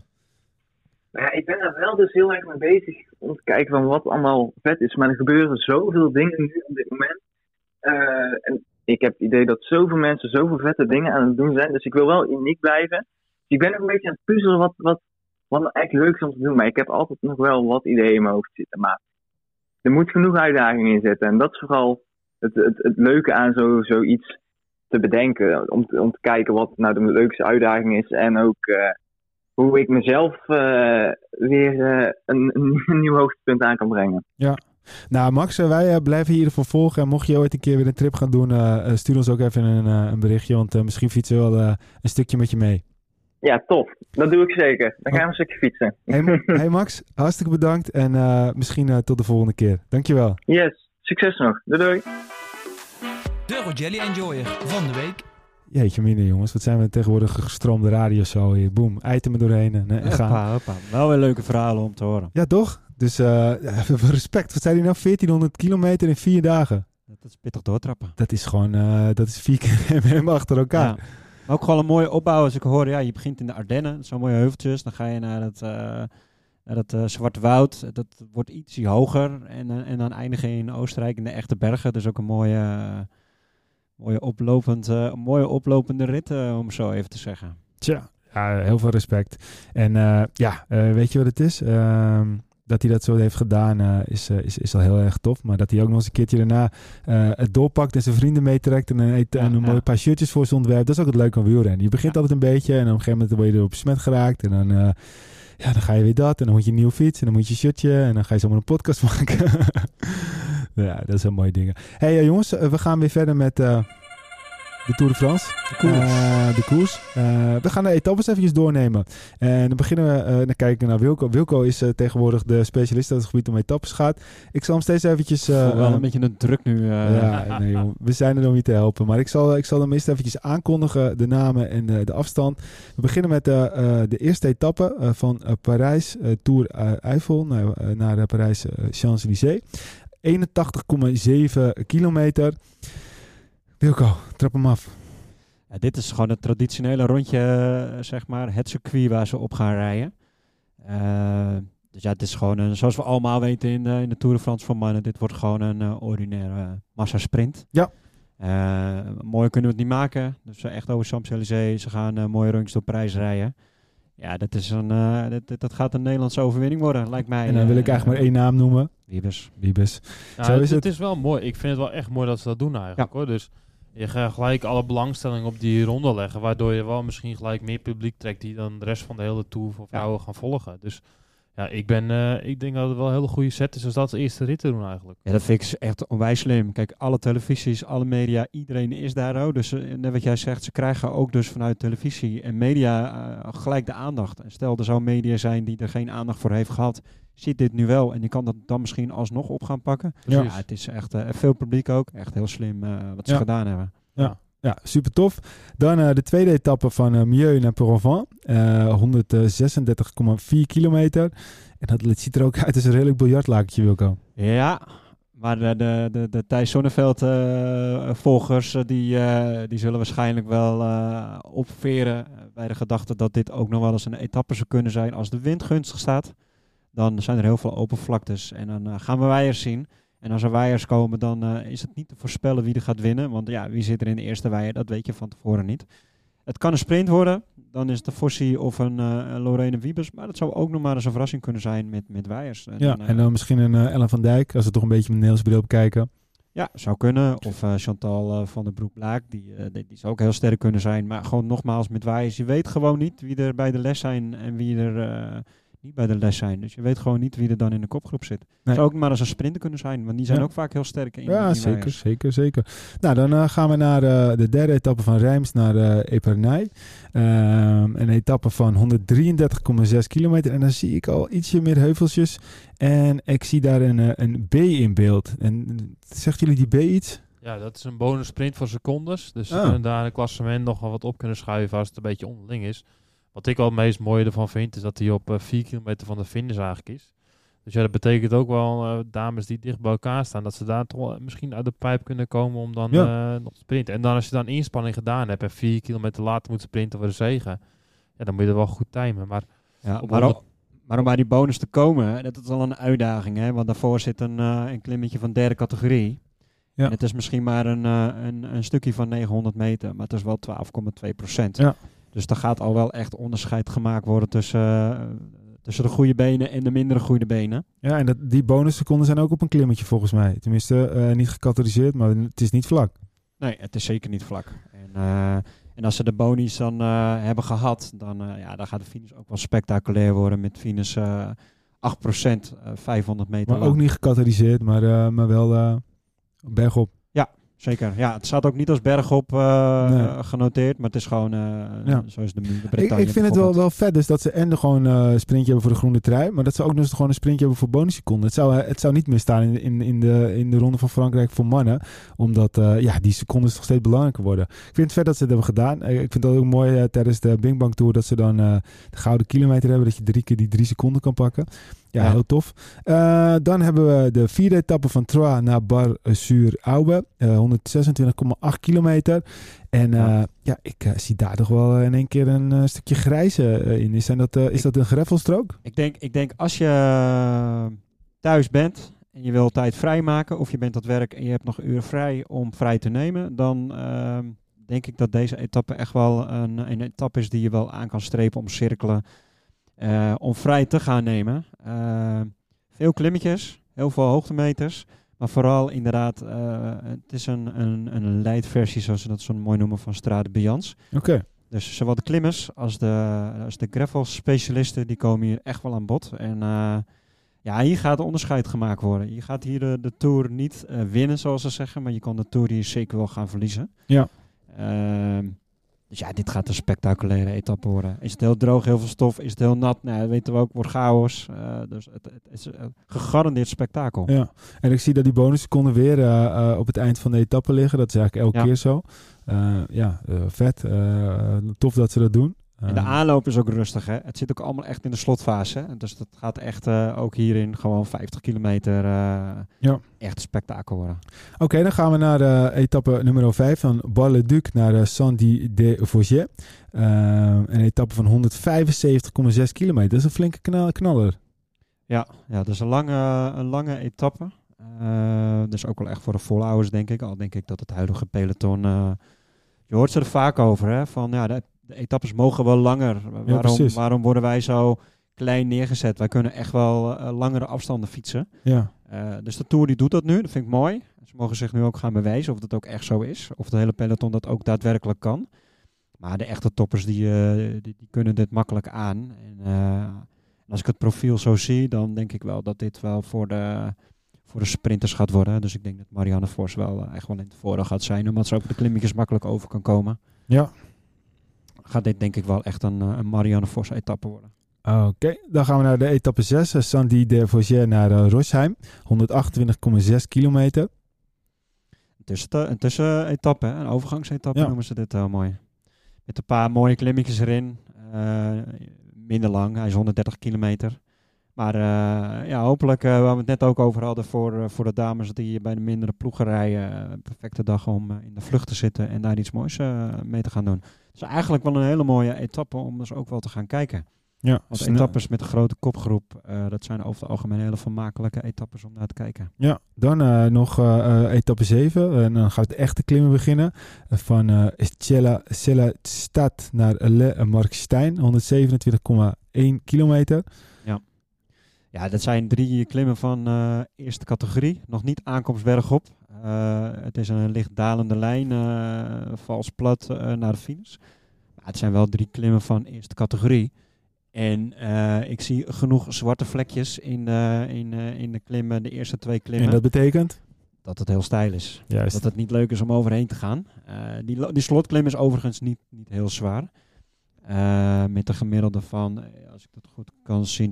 Ja, ik ben daar wel dus heel erg mee bezig om te kijken van wat allemaal vet is. Maar er gebeuren zoveel dingen nu op dit moment. Eh, en ik heb het idee dat zoveel mensen zoveel vette dingen aan het doen zijn. Dus ik wil wel uniek blijven. Dus ik ben nog een beetje aan het puzzelen wat, wat, wat nou echt leuk is om te doen. Maar ik heb altijd nog wel wat ideeën in mijn hoofd zitten. Maar er moet genoeg uitdaging in zitten. En dat is vooral het, het, het leuke aan zo, zoiets te bedenken. Om te, om te kijken wat nou de leukste uitdaging is. En ook eh, hoe ik mezelf eh, weer eh, een, een <laughs> nieuw hoogtepunt aan kan brengen. Nou, Max, eh, wij blijven hier geval volgen. En mocht je ooit een keer weer een trip gaan doen, stuur ons ook even een, een berichtje. Want misschien fietsen we wel een stukje met je mee. Ja, tof. Dat doe ik zeker. Dan gaan we een stukje fietsen. Hey, Ma- <laughs> hey Max, hartstikke bedankt. En eh, misschien eh, tot de volgende keer. Dankjewel. Yes, succes nog. Doei doei. De Rogelli Enjoyer van de week. Jeetje mine jongens, wat zijn we tegenwoordig gestroomde radioshow hier. Boom, itemen doorheen en, eh, en gaan. Hoppa, hoppa. Wel weer leuke verhalen om te horen. Ja, toch? Dus eh, ja, <laughs> respect. Wat zei hij nou? 1400 kilometer in vier dagen. Dat is pittig doortrappen. Dat is gewoon, eh, dat is vier keer <laughs> MM achter elkaar. Ja. Maar ook gewoon een mooie opbouw als ik hoor, ja, je begint in de Ardennen, zo'n mooie heuveltjes. Dan ga je naar het, eh, Ja, dat eh, Zwarte Woud, dat wordt ietsje hoger. En, eh, en dan eindigen in Oostenrijk in de echte bergen. Dus ook een mooie, eh, mooie, oplopend, een mooie oplopende rit, eh, om zo even te zeggen. Tja, ja, heel veel respect. En eh, ja, eh, weet je wat het is? Ehm, dat hij dat zo heeft gedaan is, is, is al heel erg tof. Maar dat hij ook nog eens een keertje daarna het doorpakt en zijn vrienden meetrekt en een, eet- en een ja. mooi paar shirtjes voor ze ontwerpt. Dat is ook het leuke aan wielrennen. Je begint Ja. altijd een beetje en op een gegeven moment word je erop smet geraakt. En dan, ja, dan ga je weer dat en dan moet je een nieuwe fiets en dan moet je een shirtje en dan ga je zomaar een podcast <laughs> maken. Ja, dat zijn mooie dingen. hey, eh, jongens, eh, we gaan weer verder met... eh, de Tour de France. De koers. Eh, we gaan de etappes eventjes doornemen. En dan beginnen we, dan kijken naar Wilco. Wilco is tegenwoordig de specialist op het gebied om etappes gaat. Ik zal hem steeds eventjes... wel een beetje een druk nu. ja, nee, joh. we zijn er om je te helpen. Maar ik zal, ik zal hem eerst eventjes aankondigen, de namen en de, de afstand. We beginnen met de eerste etappe van Parijs, Tour Eiffel, naar eh, Parijs Champs-Élysées. 81,7 kilometer. Wilco, trap hem af. Ja, dit is gewoon het traditionele rondje, eh, zeg maar, het circuit waar ze op gaan rijden. Eh, dus ja, het is gewoon, een, zoals we allemaal weten in de, in de Tour de France van mannen, dit wordt gewoon een eh, ordinaire massasprint. Ja. Mooier kunnen we het niet maken. Dus echt over Champs-Élysées, ze gaan mooie rondjes door Parijs rijden. Ja, dat, is een, eh, dat, dat- gaat een Nederlandse overwinning worden, lijkt mij. En dan wil ik eh, eigenlijk maar één naam noemen. Wiebes. Wiebes. Ja, Zo het, is het het. is wel mooi. Ik vind het wel echt mooi dat ze dat doen eigenlijk hoor. Dus je gaat gelijk alle belangstelling op die ronde leggen. Waardoor je wel misschien gelijk meer publiek trekt die dan de rest van de hele tour voor vrouwen gaan volgen. Dus ja, ik, ben, eh, ik denk dat het wel een hele goede set is als dat als eerste rit te doen eigenlijk. Ja, dat vind ik echt onwijs slim. Kijk, alle televisies, alle media, iedereen is daar ook. Dus eh, net wat jij zegt, ze krijgen ook dus vanuit televisie en media eh, gelijk de aandacht. En stel, er zou media zijn die er geen aandacht voor heeft gehad, ziet dit nu wel en die kan dat dan misschien alsnog op gaan pakken. Ja. Ja, het is echt eh, veel publiek ook. Echt heel slim eh, wat ze Ja. gedaan hebben. Ja, super tof. Dan eh, de tweede etappe van eh Mieux naar Provence. Eh 136,4 kilometer. En dat ziet er ook uit als een redelijk biljartlakertje, Wilco. Ja, maar de, de, de, de Thijs Sonneveld volgers, eh, die, die zullen waarschijnlijk wel opveren bij de gedachte dat dit ook nog wel eens een etappe zou kunnen zijn. Als de wind gunstig staat, dan zijn er heel veel open vlaktes en dan gaan we wijers zien. En als er wijers komen, dan eh, is het niet te voorspellen wie er gaat winnen. Want ja, wie zit er in de eerste weier, dat weet je van tevoren niet. Het kan een sprint worden. Dan is het een Fossi of een, eh, een Lorene Wiebes. Maar dat zou ook nog maar eens een verrassing kunnen zijn met, met wijers. En Ja, dan, eh, en dan misschien een eh, Ellen van Dijk, als we toch een beetje met Nederlands bril bekijken. Ja, zou kunnen. Of eh, Chantal eh, van der Broek-Blaak, die, eh, die, die zou ook heel sterk kunnen zijn. Maar gewoon nogmaals met wijs, je weet gewoon niet wie er bij de les zijn en wie er eh, niet bij de les zijn. Dus je weet gewoon niet wie er dan in de kopgroep zit. Nee. Zou ook maar eens een sprinter kunnen zijn, want die zijn Ja. ook vaak heel sterk in Ja, zeker, wijers. zeker, zeker. Nou, dan eh, gaan we naar eh, de derde etappe van Rijms naar eh Epernay. Ehm, een etappe van 133,6 kilometer. En dan zie ik al ietsje meer heuvelsjes. En ik zie daar een, een B in beeld. En zegt jullie die B iets? Ja, dat is een bonus sprint voor secondes. Dus ze Ah. kunnen daar in het klassement nog wel wat op kunnen schuiven als het een beetje onderling is. Wat ik al het meest mooie ervan vind, is dat hij op 4 kilometer van de finish eigenlijk is. Dus ja, dat betekent ook wel, eh, dames die dicht bij elkaar staan, dat ze daar toch wel misschien uit de pijp kunnen komen om dan Ja. eh, nog te sprinten. En dan als je dan inspanning gedaan hebt en 4 kilometer later moet sprinten voor de zegen, ja, dan moet je er wel goed timen. Maar Ja, maar, honderd- o- maar om bij die bonus te komen, dat is al een uitdaging. Hè? Want daarvoor zit een, eh, een klimmetje van derde categorie. Ja. En het is misschien maar een, eh, een, een stukje van 900 meter, maar het is wel 12,2 procent. Ja. Dus er gaat al wel echt onderscheid gemaakt worden tussen, eh, tussen de goede benen en de mindere goede benen. Ja, en dat, die bonusseconden zijn ook op een klimmetje volgens mij. Tenminste, eh, niet gecatalyseerd, maar het is niet vlak. Nee, het is zeker niet vlak. En, eh, en als ze de bonies dan hebben gehad, dan, ja, dan gaat de finish ook wel spectaculair worden met finish eh 8%, eh 500 meter Maar lang. ook niet gecatalyseerd, maar, maar wel bergop. Zeker, ja. Het staat ook niet als bergop eh, Nee. genoteerd, maar het is gewoon eh Ja. zoals de, de Ik, Bretagne ik vind het wel, wel vet dus dat ze en gewoon eh, een sprintje hebben voor de groene trui, maar dat ze ook nog eens gewoon een sprintje hebben voor bonusseconden. Het zou, eh, het zou niet meer staan in, in, in, de, in de ronde van Frankrijk voor mannen, omdat eh, ja, die seconden toch steeds belangrijker worden. Ik vind het vet dat ze het hebben gedaan. Eh, ik vind het ook mooi eh, tijdens de Bing Bang Tour dat ze dan eh, de gouden kilometer hebben, dat je drie keer die drie seconden kan pakken. Ja, Ja. heel tof. Eh, dan hebben we de vierde etappe van Troyes naar Bar-sur-Aube. eh 126,8 kilometer. En eh, Ja. ja. ik eh, zie daar toch wel in één keer een eh, stukje grijze eh, in. Is, zijn dat, eh, is dat een greffelstrook? Ik denk, ik denk als je eh, thuis bent en je wil tijd vrijmaken, of je bent aan het werk en je hebt nog uren vrij om vrij te nemen, dan ehm, denk ik dat deze etappe echt wel een, een etappe is die je wel aan kan strepen om cirkelen, eh, om vrij te gaan nemen. Ehm, veel klimmetjes, heel veel hoogtemeters, maar vooral inderdaad, eh, het is een, een, een leidversie, zoals ze dat zo mooi noemen, van Strade Bianche. Oké. Dus zowel de klimmers als de, als de gravel specialisten, die komen hier echt wel aan bod. En eh, ja, hier gaat onderscheid gemaakt worden. Je gaat hier de, de Tour niet eh, winnen, zoals ze zeggen, maar je kan de Tour hier zeker wel gaan verliezen. Ja. Ehm, dus ja, dit gaat een spectaculaire etappe worden. Is het heel droog, heel veel stof? Is het heel nat? Nou, dat weten we ook, wordt chaos. Eh, dus het, het is een gegarandeerd spektakel. Ja, en ik zie dat die bonusseconden weer eh, eh, op het eind van de etappe liggen. Dat is eigenlijk elke Ja. keer zo. Ja, vet. Tof dat ze dat doen. En de Eh, aanloop is ook rustig. Hè? Het zit ook allemaal echt in de slotfase. Dus dat gaat echt eh, ook hierin gewoon 50 kilometer uh, Ja. echt een spektakel worden. Oké, dan gaan we naar de etappe nummer 5 van Bar-le-Duc naar uh, Saint-Dié-de-Vosges. Uh, een etappe van 175,6 kilometer. Dat is een flinke knal knaller. Ja, ja, dat is een lange, een lange etappe. Dus ook wel echt voor de volhouders, denk ik. Al denk ik dat het huidige peloton... Je hoort ze er vaak over, hè. Van, ja, de, de etappes mogen wel langer. Ja, waarom, waarom worden wij zo klein neergezet? Wij kunnen echt wel uh, langere afstanden fietsen. Ja. Uh, dus de Tour die doet dat nu. Dat vind ik mooi. Ze mogen zich nu ook gaan bewijzen of dat ook echt zo is. Of de hele peloton dat ook daadwerkelijk kan. Maar de echte toppers die, uh, die, die, kunnen dit makkelijk aan. En, als ik het profiel zo zie, dan denk ik wel dat dit wel voor de, voor de sprinters gaat worden. Dus ik denk dat Marianne Vos wel echt wel in het voordeel gaat zijn. Omdat ze ook de klimmetjes makkelijk over kan komen. Ja. Gaat dit denk ik wel echt een, een Marianne Vos etappe worden. Oké, okay. dan gaan we naar de etappe 6. Sandy de Vosges naar uh, Rosheim. 128,6 kilometer. Tussen, een tussenetappe, een overgangsetappe Ja. noemen ze dit heel mooi. Met een paar mooie klimmetjes erin. Uh, minder lang, hij is 130 kilometer. Maar uh, ja, hopelijk, uh, waar we het net ook over hadden voor, voor de dames die bij de mindere ploegen rijden. Een perfecte dag om in de vlucht te zitten en daar iets moois mee te gaan doen. Dus eigenlijk wel een hele mooie etappe om dus ook wel te gaan kijken. Ja, Want etappes met een grote kopgroep, dat zijn over het algemeen hele vermakelijke etappes om naar te kijken. Ja, dan nog etappe 7. En dan gaat het echte klimmen beginnen. van uh, Cella, Cella Stad naar Le Markstein, 127,1 kilometer. Ja. dat zijn drie klimmen van eerste categorie. Nog niet aankomst bergop. het is een licht dalende lijn, vals plat naar de finish. Maar het zijn wel drie klimmen van eerste categorie. En ik zie genoeg zwarte vlekjes in, uh, in, in de klimmen, de eerste twee klimmen. En dat betekent? Dat het heel stijl is. Juist. Dat het niet leuk is om overheen te gaan. die, die slotklim is overigens niet, niet heel zwaar. Met een gemiddelde van, als ik dat goed kan zien,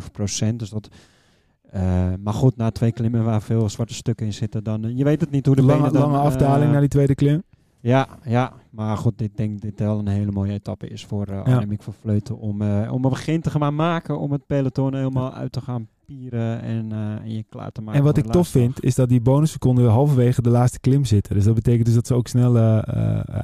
6,7 procent. Dus dat... maar goed, na twee klimmen waar veel zwarte stukken in zitten, dan... je weet het niet hoe de lange, benen dan... Lange afdaling naar die tweede klim? Ja, ja, maar goed, ik denk dat dit wel een hele mooie etappe is voor uh, Annemiek van Vleuten om, uh, om een begin te gaan maken om het peloton helemaal uit te gaan pieren en, uh, en je klaar te maken. En wat ik tof vind, is dat die bonusseconden halverwege de laatste klim zitten. Dus dat betekent dus dat ze ook snel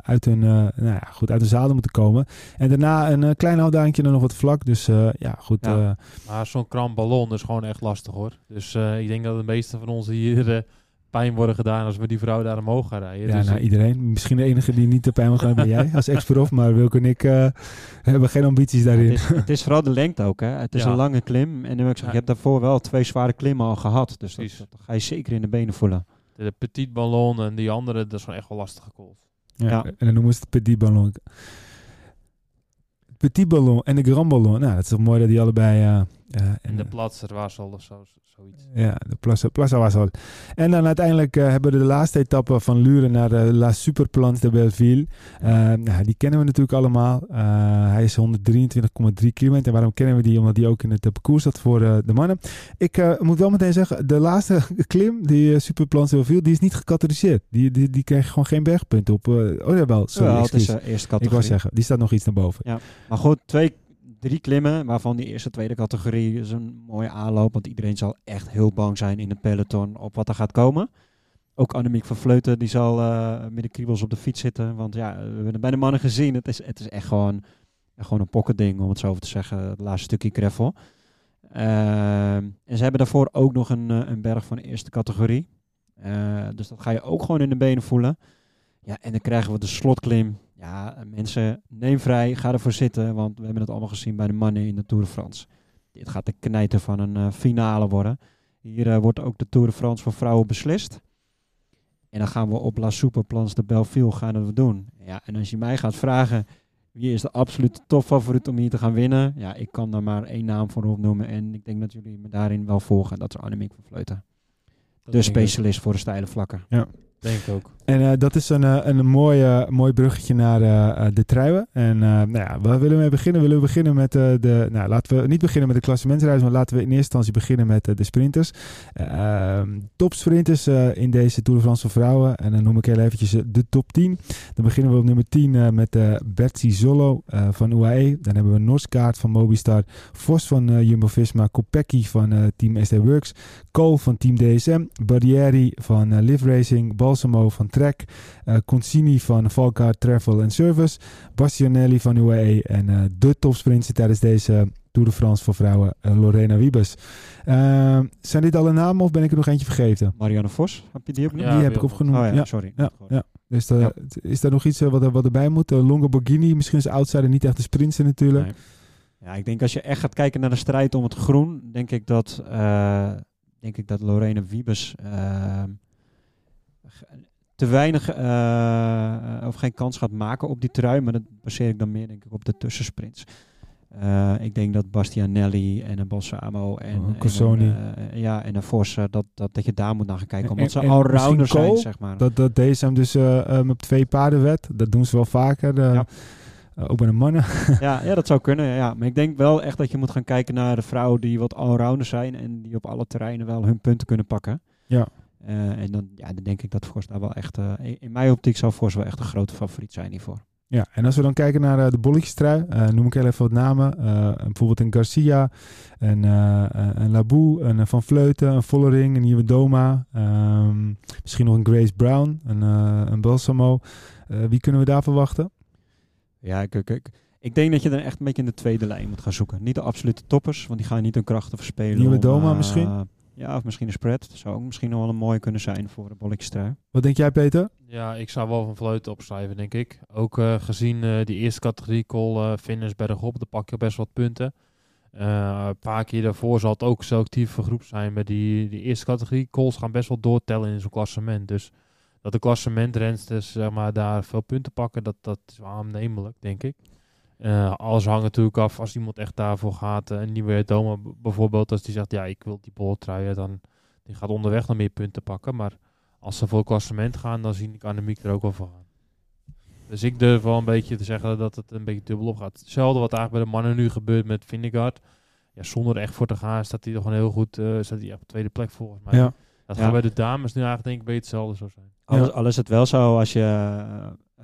uit, hun, nou ja, goed, uit de zadel moeten komen. En daarna een klein afdalingje en nog wat vlak. Dus ja, goed. Ja. maar zo'n kram ballon is gewoon echt lastig hoor. Dus ik denk dat de meeste van ons hier pijn worden gedaan als we die vrouw daar omhoog gaan rijden. Ja, dus nou, iedereen. Misschien de enige die niet de pijn mag gaan ben jij als ex-prof. Maar Wilco en ik uh, hebben geen ambities daarin. Ja, het, is, het, is, vooral de lengte ook. Hè. Het is ja. een lange klim. En ik zeg, je hebt daarvoor wel twee zware klimmen al gehad. Dus dat, dat, ga je zeker in de benen voelen. De, de petit ballon en die andere, dat is gewoon echt wel lastige golf. Ja, ja. En dan noemen ze het petit ballon. Petit ballon en de grand ballon. Nou, dat is toch mooi dat die allebei... Uh, uh, en de platser was al of zo, zoiets. Ja, de Plaza, Plaza was al. En dan uiteindelijk uh, hebben we de laatste etappe van Luren naar de La Superplans de Belleville. Uh, nou, die kennen we natuurlijk allemaal. Uh, hij is 123,3 kilometer. Waarom kennen we die? Omdat die ook in het parcours zat voor de mannen. Ik moet wel meteen zeggen, de laatste <laughs> klim, die Superplans de Belleville, die is niet gecategoriseerd. Die, die, die kreeg gewoon geen bergpunten op. oh ja, wel. Sorry, ja, het is eerste categorie. Ik wou zeggen, die staat nog iets naar boven. Ja. Maar goed, twee drie klimmen, waarvan die eerste, tweede categorie is een mooie aanloop. Want iedereen zal echt heel bang zijn in het peloton op wat er gaat komen. Ook Annemiek van Vleuten, die zal met de kriebels op de fiets zitten. Want ja, we hebben het bij de mannen gezien. Het is, het is echt gewoon, gewoon een pocketding, om het zo over te zeggen. Het laatste stukje gravel. Ehm, en ze hebben daarvoor ook nog een, eh, een berg van eerste categorie. Eh, dus dat ga je ook gewoon in de benen voelen. Ja, en dan krijgen we de slotklim. Ja, mensen, neem vrij, ga ervoor zitten. Want we hebben het allemaal gezien bij de mannen in de Tour de France. Dit gaat de knijter van een eh, finale worden. Hier eh, wordt ook de Tour de France voor vrouwen beslist. En dan gaan we op La Soupe Plans de Belleville gaan we doen. Ja, en als je mij gaat vragen, wie is de absolute topfavoriet om hier te gaan winnen? Ja, ik kan daar maar één naam voor opnoemen. En ik denk dat jullie me daarin wel volgen. Dat is Annemiek van Vleuten. Dat De specialist voor de steile vlakken. Denk ik ook. En eh, dat is een, eh, een mooi, eh, mooi bruggetje naar eh, de truien. En nou ja, waar willen we mee beginnen? Willen we beginnen met de... Nou, laten we niet beginnen met de klassementsreis, maar laten we in eerste instantie beginnen met de sprinters. Eh, ehm, topsprinters in deze Tour de France vrouwen. En dan noem ik heel eventjes de top 10. Dan beginnen we op nummer 10 eh, met Betsy Zollo van UAE. Dan hebben we Norskaart van Mobistar. Vos van Jumbo-Visma. Kopecky van Team SD Works. Cole van Team DSM. Barrieri van Live Racing. Balsamo van Trek. eh Consini van Valkar Travel and Service. Bastianelli van UAE. En eh, de topsprinter tijdens deze Tour de France voor vrouwen, eh, Lorena Wiebes. Eh, zijn dit alle namen of ben ik er nog eentje vergeten? Marianne Vos, heb je die opgenomen? Ja, Die heb ik opgenoemd. Oh ja, ja. sorry. Ja, ja. Dus eh, Ja. is daar nog iets eh, wat, er- wat erbij moet? Uh, Longo Borghini, misschien is outsider niet echt de sprinter natuurlijk. Nee. Ja, ik denk als je echt gaat kijken naar de strijd om het groen, denk ik dat, eh, denk ik dat Lorena Wiebes ehm, te weinig eh, of geen kans gaat maken op die trui. Maar dat baseer ik dan meer denk ik op de tussensprints. Eh, ik denk dat Bastianelli en een Balsamo en, Oh, en eh, ja, en een Vos, eh, dat, dat, dat je daar moet naar gaan kijken. En- Omdat ze en allrounder misschien zijn, Cole? zeg maar. Dat, dat deze hem dus eh, eh, op twee paarden wet. Dat doen ze wel vaker. eh, Ja. eh, ook bij de mannen. <laughs> Ja, ja, dat zou kunnen. Ja. Maar ik denk wel echt dat je moet gaan kijken naar de vrouwen die wat allrounder zijn en die op alle terreinen wel hun punten kunnen pakken. Ja. Eh, en dan, ja, dan denk ik dat Vos daar wel echt, eh, in- mijn optiek zou Vos wel echt een grote favoriet zijn hiervoor. Ja, en als we dan kijken naar eh, de bolletjestrui, eh, noem ik heel even wat namen. Bijvoorbeeld een Garcia, een, eh, een Labou, een Van Vleuten, een Vollering, een Nieuwe Doma. ehm, misschien nog een Grace Brown, een, een Balsamo. Wie kunnen we daar verwachten? Ja, ik, ik, denk dat je dan echt een beetje in de tweede lijn moet gaan zoeken. Niet de absolute toppers, want die gaan niet hun krachten verspelen. Nieuwe om, Doma misschien? Ja, of misschien een spread. Dat zou ook misschien nog wel een mooie kunnen zijn voor de bolletjestrui. Wat denk jij, Peter? Ja, ik zou wel van Vleuten opschrijven, denk ik. Ook eh, gezien eh, die eerste categorie, call uh, finish bergop, dan pak je best wat punten. Eh, een paar keer daarvoor zal het ook een selectieve groep zijn. Maar die, die eerste categorie, calls gaan best wel doortellen in zo'n klassement. Dus dat de klassementrensters zeg maar, daar veel punten pakken, dat, dat is wel aannemelijk, denk ik. Eh, alles hangt natuurlijk af als iemand echt daarvoor gaat. eh, een nieuwe Doma b- bijvoorbeeld, als die zegt, ja, ik wil die bolletruien, dan die gaat onderweg nog meer punten pakken. Maar als ze voor het klassement gaan, dan zie ik Annemiek er ook wel voor gaan. Dus ik durf wel een beetje te zeggen dat het een beetje dubbel op gaat. Hetzelfde wat eigenlijk bij de mannen nu gebeurt met Vindegaard. Ja, zonder er echt voor te gaan, staat hij toch gewoon heel goed. eh staat hij op de tweede plek volgens mij. Ja. Dat Ja. gaat bij de dames nu eigenlijk denk ik beetje hetzelfde zo zijn. Al, al is het wel zo, als je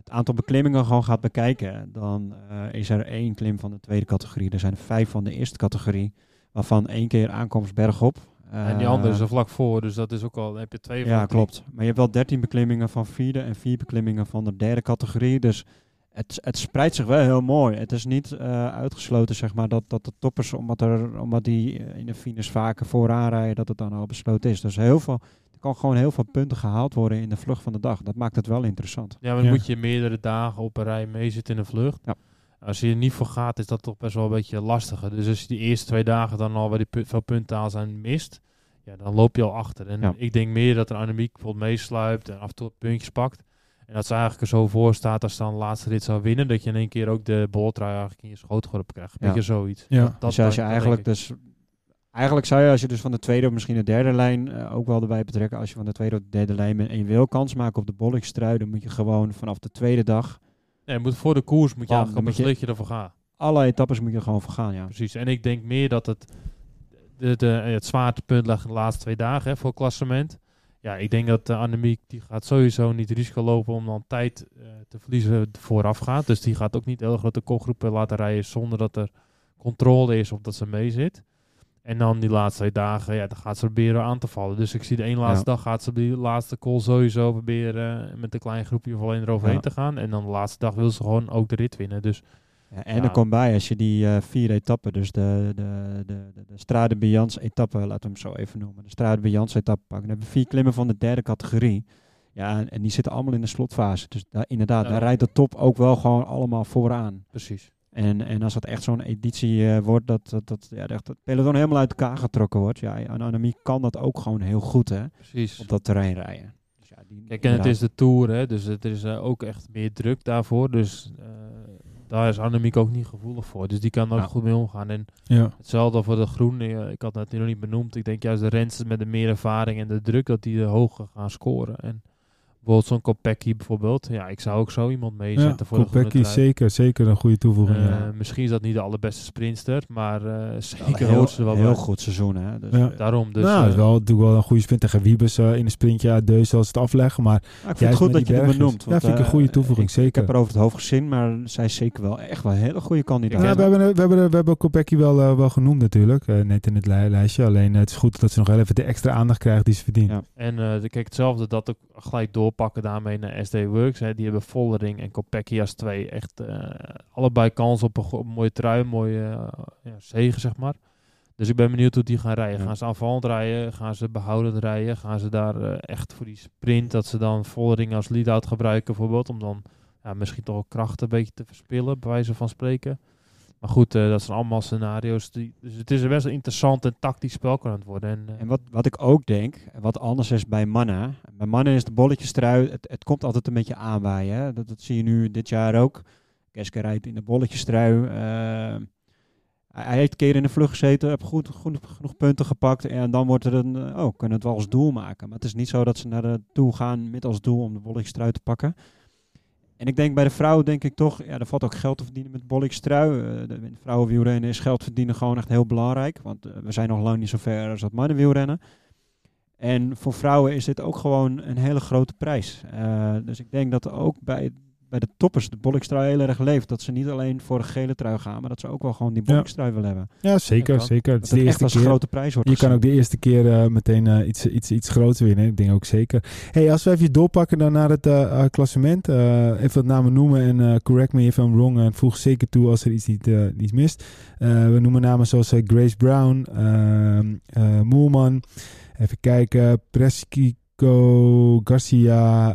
het aantal beklimmingen gewoon gaat bekijken, dan eh, is er één klim van de tweede categorie. Er zijn vijf van de eerste categorie, waarvan één keer aankomst bergop. en die Eh, andere is er vlak voor, dus dat is ook al. Heb je twee Ja, klopt. Maar je hebt wel 13 beklimmingen van vierde en vier beklimmingen van de derde categorie. Dus het, het spreidt zich wel heel mooi. Het is niet eh, uitgesloten, zeg maar, dat, dat de toppers, omdat, er, omdat die eh, in de finish vaker vooraan rijden, dat het dan al besloten is. Dus heel veel, kan gewoon heel veel punten gehaald worden in de vlucht van de dag. Dat maakt het wel interessant. Ja, maar dan Ja. moet je meerdere dagen op een rij meezitten in een vlucht. Ja. Als je er niet voor gaat, is dat toch best wel een beetje lastiger. Dus als je die eerste twee dagen dan al waar die pu- veel punten aan zijn mist, ja, dan loop je al achter. En Ja. ik denk meer dat een Annemiek bijvoorbeeld meesluipt en af en toe puntjes pakt. En dat ze eigenlijk er zo voor staat als ze dan de laatste rit zou winnen, dat je in één keer ook de boltrui eigenlijk in je schootgorp krijgt. Ja. Beetje zoiets. Ja. Dat, dus als je eigenlijk dus... Eigenlijk zou je als je dus van de tweede of misschien de derde lijn eh, ook wel erbij betrekken. Als je van de tweede of de derde lijn bent en je wil kans maken op de bolletjestrui, dan moet je gewoon vanaf de tweede dag Nee, moet voor de koers moet je Bam, eigenlijk een je- ervoor gaan. alle etappes moet je gewoon vergaan, ja. Precies. En ik denk meer dat het, de, de, het zwaartepunt lag de laatste twee dagen hè, voor het klassement. Ja, ik denk dat uh, Annemiek die gaat sowieso niet risico lopen om dan tijd eh, te verliezen voorafgaand. Dus die gaat ook niet heel grote kopgroepen laten rijden zonder dat er controle is of dat ze mee zit. En dan die laatste dagen, ja, dan gaat ze proberen aan te vallen. Dus ik zie de ene laatste Ja. dag gaat ze op die laatste call sowieso proberen met een klein groepje of alleen eroverheen Ja. te gaan. En dan de laatste dag wil ze gewoon ook de rit winnen. Dus Ja, en er komt bij, als je die eh, vier etappen, dus de, de, de, de, de Strade etappe, laten we hem zo even noemen, de Strade Bianche etappe pakken, dan hebben we vier klimmen van de derde categorie. Ja, en, die zitten allemaal in de slotfase. Dus daar, inderdaad, daar rijdt de top ook wel gewoon allemaal vooraan. precies. En, en als dat echt zo'n editie eh, wordt, dat, dat, dat, ja, echt het peloton helemaal uit elkaar getrokken wordt. Ja, en Annemie kan dat ook gewoon heel goed, hè, precies. op dat terrein rijden. Dus ja, die, Kijk, en het is de Tour, hè, dus het is eh, ook echt meer druk daarvoor. Dus eh, daar is Annemiek ook niet gevoelig voor. Dus die kan er ook Ja. goed mee omgaan. En Ja. hetzelfde voor de groen. eh, ik had het nog niet benoemd. Ik denk juist de rensters met de meer ervaring en de druk, dat die hoger gaan scoren. En bijvoorbeeld zo'n Kopecky bijvoorbeeld. Ja, ik zou ook zo iemand Ja, meezetten voor de groene Kopecky zeker, zeker een goede toevoeging. Eh, ja. Misschien is dat niet de allerbeste sprinter, maar eh, Wel zeker een hoort ze wel heel, bij. goed seizoen, hè. Dus, Ja. eh, Daarom, dus nou, eh, het is wel natuurlijk wel een goede sprint tegen Wiebes eh, in een sprintje uit Deus als het afleggen. Maar Maar ik vind het goed dat je het bergjes. benoemt. Ja, vind ik een eh, goede toevoeging, ik, Ik zeker. heb er over het hoofd gezien, maar zij is zeker wel echt wel een hele goede kandidaat. Ja, we, hebben, we, hebben, we hebben Kopecky wel, eh, wel genoemd natuurlijk. eh, net in het li- lijstje. Alleen eh, het is goed dat ze nog wel even de extra aandacht krijgt die ze verdient. Ja. En eh, de- kijk, hetzelfde dat ook gelijk doorpakken daarmee naar SD Works. Hè. Die hebben Vollering en Kopecky als twee echt eh, allebei kans op een, op een mooie trui, een mooie eh, ja, zegen, zeg maar. Dus ik ben benieuwd hoe die gaan rijden. Ja. Gaan ze aanvallend rijden? Gaan ze behoudend rijden? Gaan ze daar eh, echt voor die sprint, dat ze dan Vollering als lead-out gebruiken bijvoorbeeld, om dan ja, misschien toch kracht een beetje te verspillen, bij wijze van spreken. Maar goed, eh, dat zijn allemaal scenario's. Die, dus het is een best een interessant en tactisch spel kan het worden. En, eh, En wat, wat ik ook denk, en wat anders is bij mannen. Bij mannen is de bolletjestrui, het, het komt altijd een beetje aanwaaien. Dat, dat zie je nu dit jaar ook. Keske rijdt in de bolletjestrui. eh, hij, heeft een keer in de vlucht gezeten, heeft goed, genoeg punten gepakt. En dan wordt er een, oh, kunnen het wel als doel maken. Maar het is niet zo dat ze naar de toe gaan met als doel om de bolletjestrui te pakken. En ik denk bij de vrouwen denk ik toch, ja, er valt ook geld te verdienen met bolletjestrui. Eh de vrouwenwielrennen is geld verdienen gewoon echt heel belangrijk. Want eh, we zijn nog lang niet zo ver als dat mannenwielrennen. En voor vrouwen is dit ook gewoon een hele grote prijs. Eh, dus ik denk dat ook bij, bij de toppers de bolletjestrui heel erg leeft. Dat ze niet alleen voor de gele trui gaan, maar dat ze ook wel gewoon die bolletjestrui willen hebben. Ja, zeker. zeker. Het Dat is de het echt eerste als een keer. grote prijs wordt Je kan ook de eerste keer eh, meteen eh, iets, iets, iets groots winnen. Ik denk ook zeker. Hey, als we even doorpakken dan naar het eh, eh, klassement. eh, even wat namen noemen en eh, correct me if I'm wrong. En voeg zeker toe als er iets niet, niet mist. Eh, we noemen namen zoals Grace Brown, ehm eh, Moelman. Even kijken. Garcia,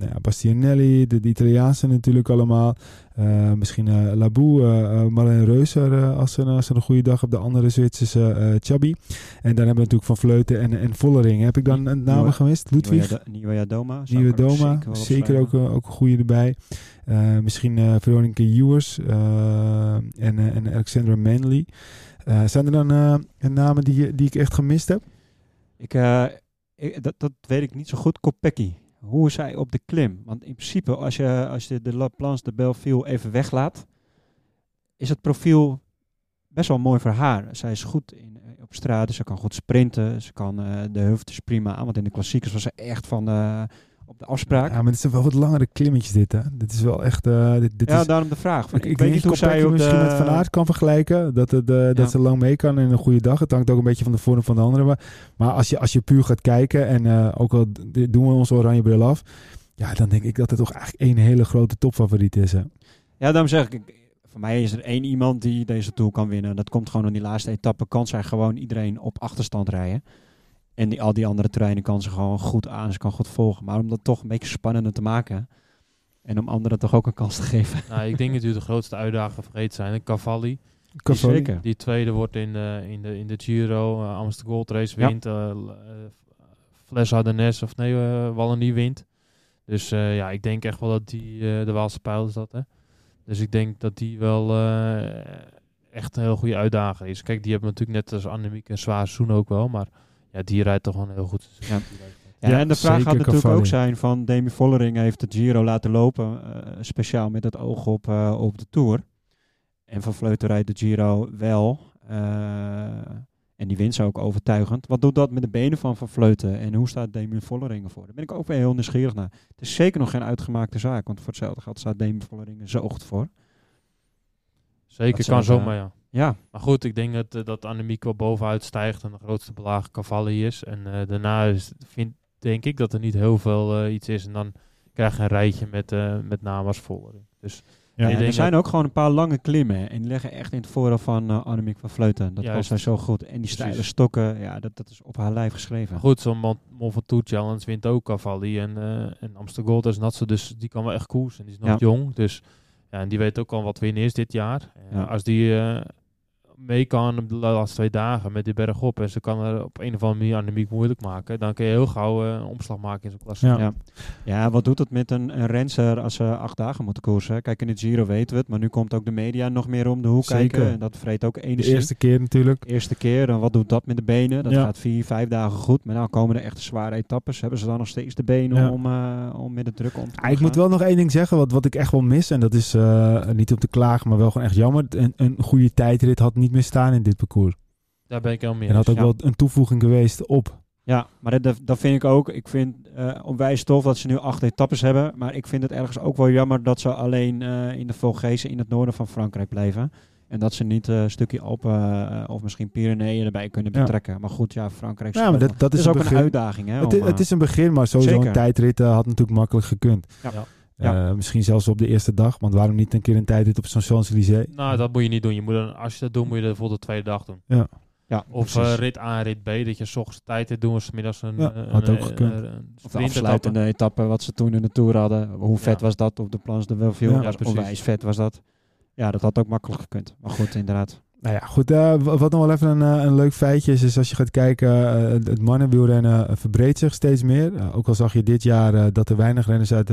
ja, Bastianelli. De, de Italiaanse natuurlijk allemaal. Eh, misschien eh Labou, eh eh, Marlene Reuser als, ze, als ze een goede dag op de andere Zwitserse Chabi. En dan hebben we natuurlijk Van Vleuten en, en Vollering. Heb ik dan een namen Nieuwe- gemist? Ludwig? Nieuwe, Doma. Nieuwe Doma, zeker ook, ook een goede erbij. Misschien Veronica Ewers en, en Alexandra Manley. Zijn er dan namen die, die ik echt gemist heb? Ik, ik- dat, dat weet ik niet zo goed. Kopecky. Hoe is hij op de klim? Want in principe, als je, als je de La Planche de Belleville even weglaat, is het profiel best wel mooi voor haar. Zij is goed in, eh, op straat, ze kan goed sprinten, ze kan eh, de heuveltjes prima aan. Want in de klassiekers was ze echt van op de afspraak. Ja, maar het zijn wel wat langere klimmetjes dit, hè? Dit is wel echt... eh, dit, dit ja, is, daarom de vraag. ik, Ik, ik weet niet hoe zij de... misschien met Van Aert kan vergelijken. Dat, het, eh, dat Ja. ze lang mee kan in een goede dag. Het hangt ook een beetje van de vorm van de anderen. Maar, maar als, je, als je puur gaat kijken... En eh, ook al doen we onze oranje bril af... Ja, dan denk ik dat het toch eigenlijk één hele grote topfavoriet is, hè? Ja, daarom zeg ik, voor mij is er één iemand die deze Tour kan winnen. Dat komt gewoon in die laatste etappe. Kan zij gewoon iedereen op achterstand rijden. En die, al die andere terreinen kan ze gewoon goed aan. Ze kan goed volgen. Maar om dat toch een beetje spannender te maken. En om anderen toch ook een kans te geven. <laughs> nou, ik denk natuurlijk de grootste uitdaging vergeten zijn. Cavalli, Cavalli. Zeker. die tweede wordt in, eh, in, de, in de Giro, uh, Amsterdam Gold Race Ja. wint. eh uh, Fles Ardennes, of nee, eh Wallonie wint. Dus eh, ja, ik denk echt wel dat die, eh, de Waalse pijl is dat, hè. Dus ik denk dat die wel eh, echt een heel goede uitdager is. Kijk, die hebben natuurlijk net als Annemiek een zwaar seizoen ook wel, maar ja, die rijdt toch wel een heel goed. Ja. En de vraag gaat natuurlijk Cavalli. ook zijn van Demi Vollering heeft de Giro laten lopen. eh, speciaal met het oog op, eh, op de Tour. En Van Vleuten rijdt de Giro wel. eh, en die wint ze ook overtuigend. Wat doet dat met de benen van Van Vleuten? En hoe staat Demi Vollering ervoor? Daar ben ik ook weer heel nieuwsgierig naar. Het is zeker nog geen uitgemaakte zaak. Want voor hetzelfde geld staat Demi Vollering er zoogd voor. Zeker, Dat kan zomaar, ja. Ja, Maar goed, ik denk dat, eh, dat Annemiek wel bovenuit stijgt en de grootste belager Cavalli is. En eh, daarna is, vind, denk ik dat er niet heel veel eh, iets is. En dan krijg je een rijtje met, eh, met namen als Vollering. Dus Ja, en er zijn ook gewoon een paar lange klimmen. hè. En die liggen echt in het voordeel van Annemiek van Vleuten. Dat was zij zo goed. En die steile stokken, ja, dat, dat is op haar lijf geschreven. Goed, zo'n Mont Mont Ventoux Challenge wint ook Cavalli. En, en Amsterdam Gold is Natse, dus die kan wel echt koers. En die is nog Ja. jong, dus ja, en die weet ook al wat winnen is dit jaar. Ja. Als die mee kan op de laatste twee dagen met die berg op en ze kan er op een of andere manier Annemiek moeilijk maken, dan kun je heel gauw eh, een omslag maken in zo'n klasse. Ja. Ja. ja, wat doet het met een, een renser als ze acht dagen moeten koersen? Kijk, in het Giro weten we het, maar nu komt ook de media nog meer om de hoek Zeker. kijken. En dat vreet ook De energie. eerste keer natuurlijk. Eerste keer, en wat doet dat met de benen? Dat Ja. gaat vier, vijf dagen goed. Maar nou komen er echte zware etappes. Hebben ze dan nog steeds de benen Ja. om, eh, om met de druk om te Ah, ik moet wel nog één ding zeggen, wat, wat ik echt wel mis. En dat is eh, niet om te klagen, maar wel gewoon echt jammer. Een, een goede tijdrit had niet meer staan in dit parcours. Daar ben ik helemaal mee En had ook wel een toevoeging geweest op. Ja, maar dat, dat vind ik ook. Ik vind eh onwijs tof dat ze nu acht etappes hebben. Maar ik vind het ergens ook wel jammer dat ze alleen eh, in de Vogezen in het noorden van Frankrijk blijven. En dat ze niet eh, een stukje Alpen eh, of misschien Pyreneeën erbij kunnen Ja. betrekken. Maar goed, ja, Frankrijk Ja, maar dat, dat is, is, ook een uitdaging. Hè, Het, om, i- het eh, is een begin, maar sowieso Zeker. een tijdrit eh, had natuurlijk makkelijk gekund. Ja. Ja. Ja. Eh, misschien zelfs op de eerste dag, want waarom niet een keer een tijdrit op zo'n Champs-Élysées? Nou, dat moet je niet doen. Je moet dan, als je dat doet, moet je dat bijvoorbeeld de tweede dag doen. ja, Of precies. eh, rit A, rit B, dat je 's ochtends tijd hebt doen, of 's middags een, Ja, eh, had een, ook gekund. een Of de afsluitende etappe wat ze toen in de Tour hadden. Hoe vet Ja. was dat op de Plans de Welleville? Ja, was precies. onwijs vet was dat. Ja, dat had ook makkelijk gekund. Maar goed, inderdaad. Nou ja, goed. eh, wat nog wel even een, eh, een leuk feitje is, is als je gaat kijken, eh, het- mannenwielrennen verbreedt zich steeds meer. Ook al zag je dit jaar dat er weinig renners uit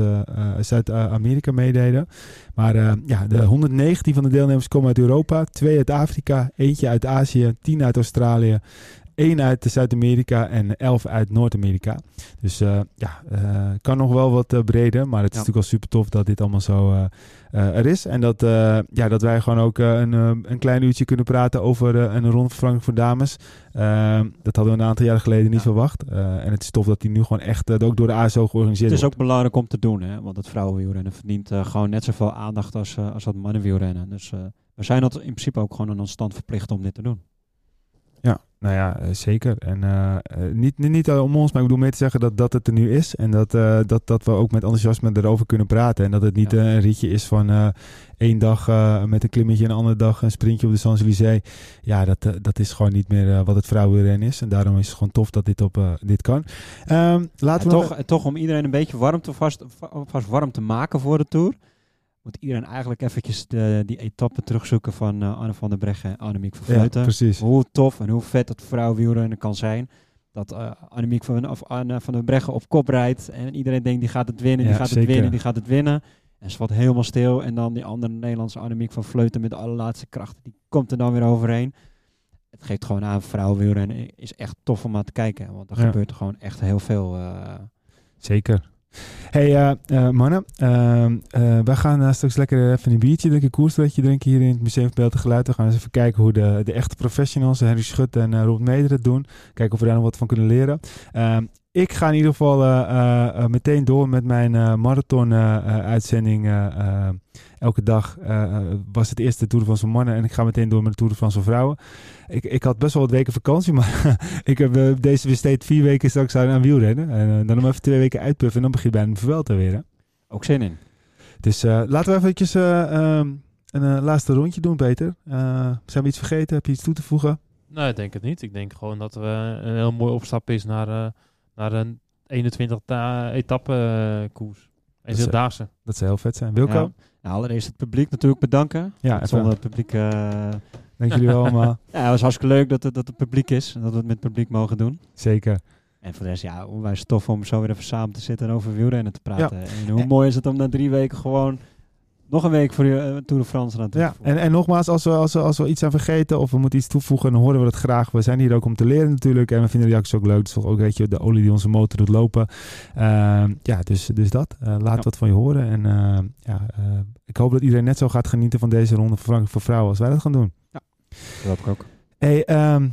Zuid-Amerika meededen. Maar ja, de 119 van de deelnemers komen uit Europa, twee uit Afrika, eentje uit Azië, 10 uit Australië, één uit Zuid-Amerika en 11 uit Noord-Amerika. Dus eh, ja, eh, kan nog wel wat eh, breder, maar het is Ja. natuurlijk wel super tof dat dit allemaal zo er is. En dat, ja, dat wij gewoon ook een, een klein uurtje kunnen praten over een Frankrijk voor dames. Eh, dat hadden we een aantal jaren geleden niet verwacht. En het is tof dat die nu gewoon echt ook door de ASO georganiseerd Het is wordt. ook belangrijk om te doen, hè? want het vrouwenwielrennen verdient gewoon net zoveel aandacht als, als dat mannenwielrennen. Dus we zijn dat in principe ook gewoon aan ons stand verplicht om dit te doen. Ja, nou ja, eh, zeker. En eh, eh, niet, niet, niet om ons, maar ik bedoel meer te zeggen dat, dat het er nu is. En dat, dat, dat we ook met enthousiasme erover kunnen praten. En dat het niet Ja. een ritje is van eh, één dag met een klimmetje en een andere dag een sprintje op de Champs-Élysées. Ja, dat, dat is gewoon niet meer wat het vrouwenrennen is. En daarom is het gewoon tof dat dit op dit kan. Ehm, laten En we toch, toch om iedereen een beetje warm te vast, va- vast warm te maken voor de Tour, moet iedereen eigenlijk eventjes de, die etappe terugzoeken van eh, Anne van der Breggen en Annemiek van Ja, Vleuten. precies. hoe tof en hoe vet dat vrouwenwielrennen kan zijn. Dat eh Annemiek van, of Anne van der Breggen op kop rijdt en iedereen denkt die gaat het winnen, die gaat zeker. het winnen, die gaat het winnen. En ze wordt helemaal stil en dan die andere Nederlandse Annemiek van Vleuten met de allerlaatste krachten, die komt er dan weer overheen. Het geeft gewoon aan, vrouwenwielrennen is echt tof om aan te kijken, want er Ja. gebeurt er gewoon echt heel veel. eh, Zeker. Hey eh, eh, mannen, ehm, eh, wij gaan straks lekker even een biertje drinken, een drinken hier in het Museum van Beeld en Geluid. We gaan eens even kijken hoe de, de echte professionals, Henry Schut en Rob Meder het doen. Kijken of we daar nog wat van kunnen leren. Ik ga in ieder geval eh, eh, eh, meteen door met mijn eh, marathon eh, eh, uitzending. eh, eh, elke dag was het eerste Tour van mannen en ik ga meteen door met de Tour van vrouwen. Ik, ik had best wel wat weken vakantie, <laughs> maar ik heb deze besteed vier weken straks aan, aan wielrennen. En dan nog even twee weken uitpuffen en dan begint bij een Vuelta weer. Hè? ook zin in. Dus eh, laten we eventjes eh, ehm, een laatste rondje doen, Peter. Eh, zijn we iets vergeten? Heb je iets toe te voegen? Nee, ik denk het niet. Ik denk gewoon dat we een heel mooi opstap is naar, eh, naar een 21 ta- etappe eh, koers. En Daagse. Dat zou heel vet zijn. Wilco? Ja. Nou, allereerst het publiek natuurlijk bedanken. Ja. Zonder het publiek... eh, Dank jullie wel allemaal. <laughs> ja, het was hartstikke leuk dat het, dat het publiek is en dat we het met het publiek mogen doen. Zeker. En voor de rest, ja, onwijs tof om zo weer even samen te zitten en over wielrennen te praten. En hoe En- mooi is het om na drie weken gewoon nog een week voor de eh, Tour de France aan Ja, en, en nogmaals, als we, als, we, als we iets aan vergeten of we moeten iets toevoegen, dan horen we dat graag. We zijn hier ook om te leren natuurlijk. En we vinden reacties ook leuk. Het is toch ook weet je, de olie die onze motor doet lopen. Ehm, ja, dus, dus dat. Eh, laat Ja. wat van je horen. En eh, ja, eh, ik hoop dat iedereen net zo gaat genieten van deze ronde van Frankrijk voor vrouwen als wij dat gaan doen. Dat hoop ik ook. Hey, ehm,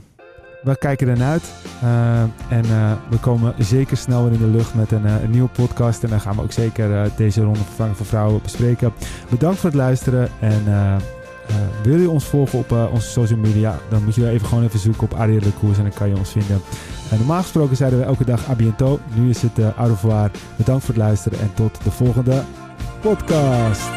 we kijken ernaar uit. Eh, en eh, we komen zeker snel weer in de lucht met een, eh, een nieuwe podcast. En dan gaan we ook zeker deze ronde van Frankrijk voor vrouwen bespreken. Bedankt voor het luisteren. En wil je ons volgen op onze social media? Dan moet je even gewoon even zoeken op Ariel de Koers en dan kan je ons vinden. En normaal gesproken zeiden we elke dag à bientôt. Nu is het uh, au revoir. Bedankt voor het luisteren en tot de volgende podcast.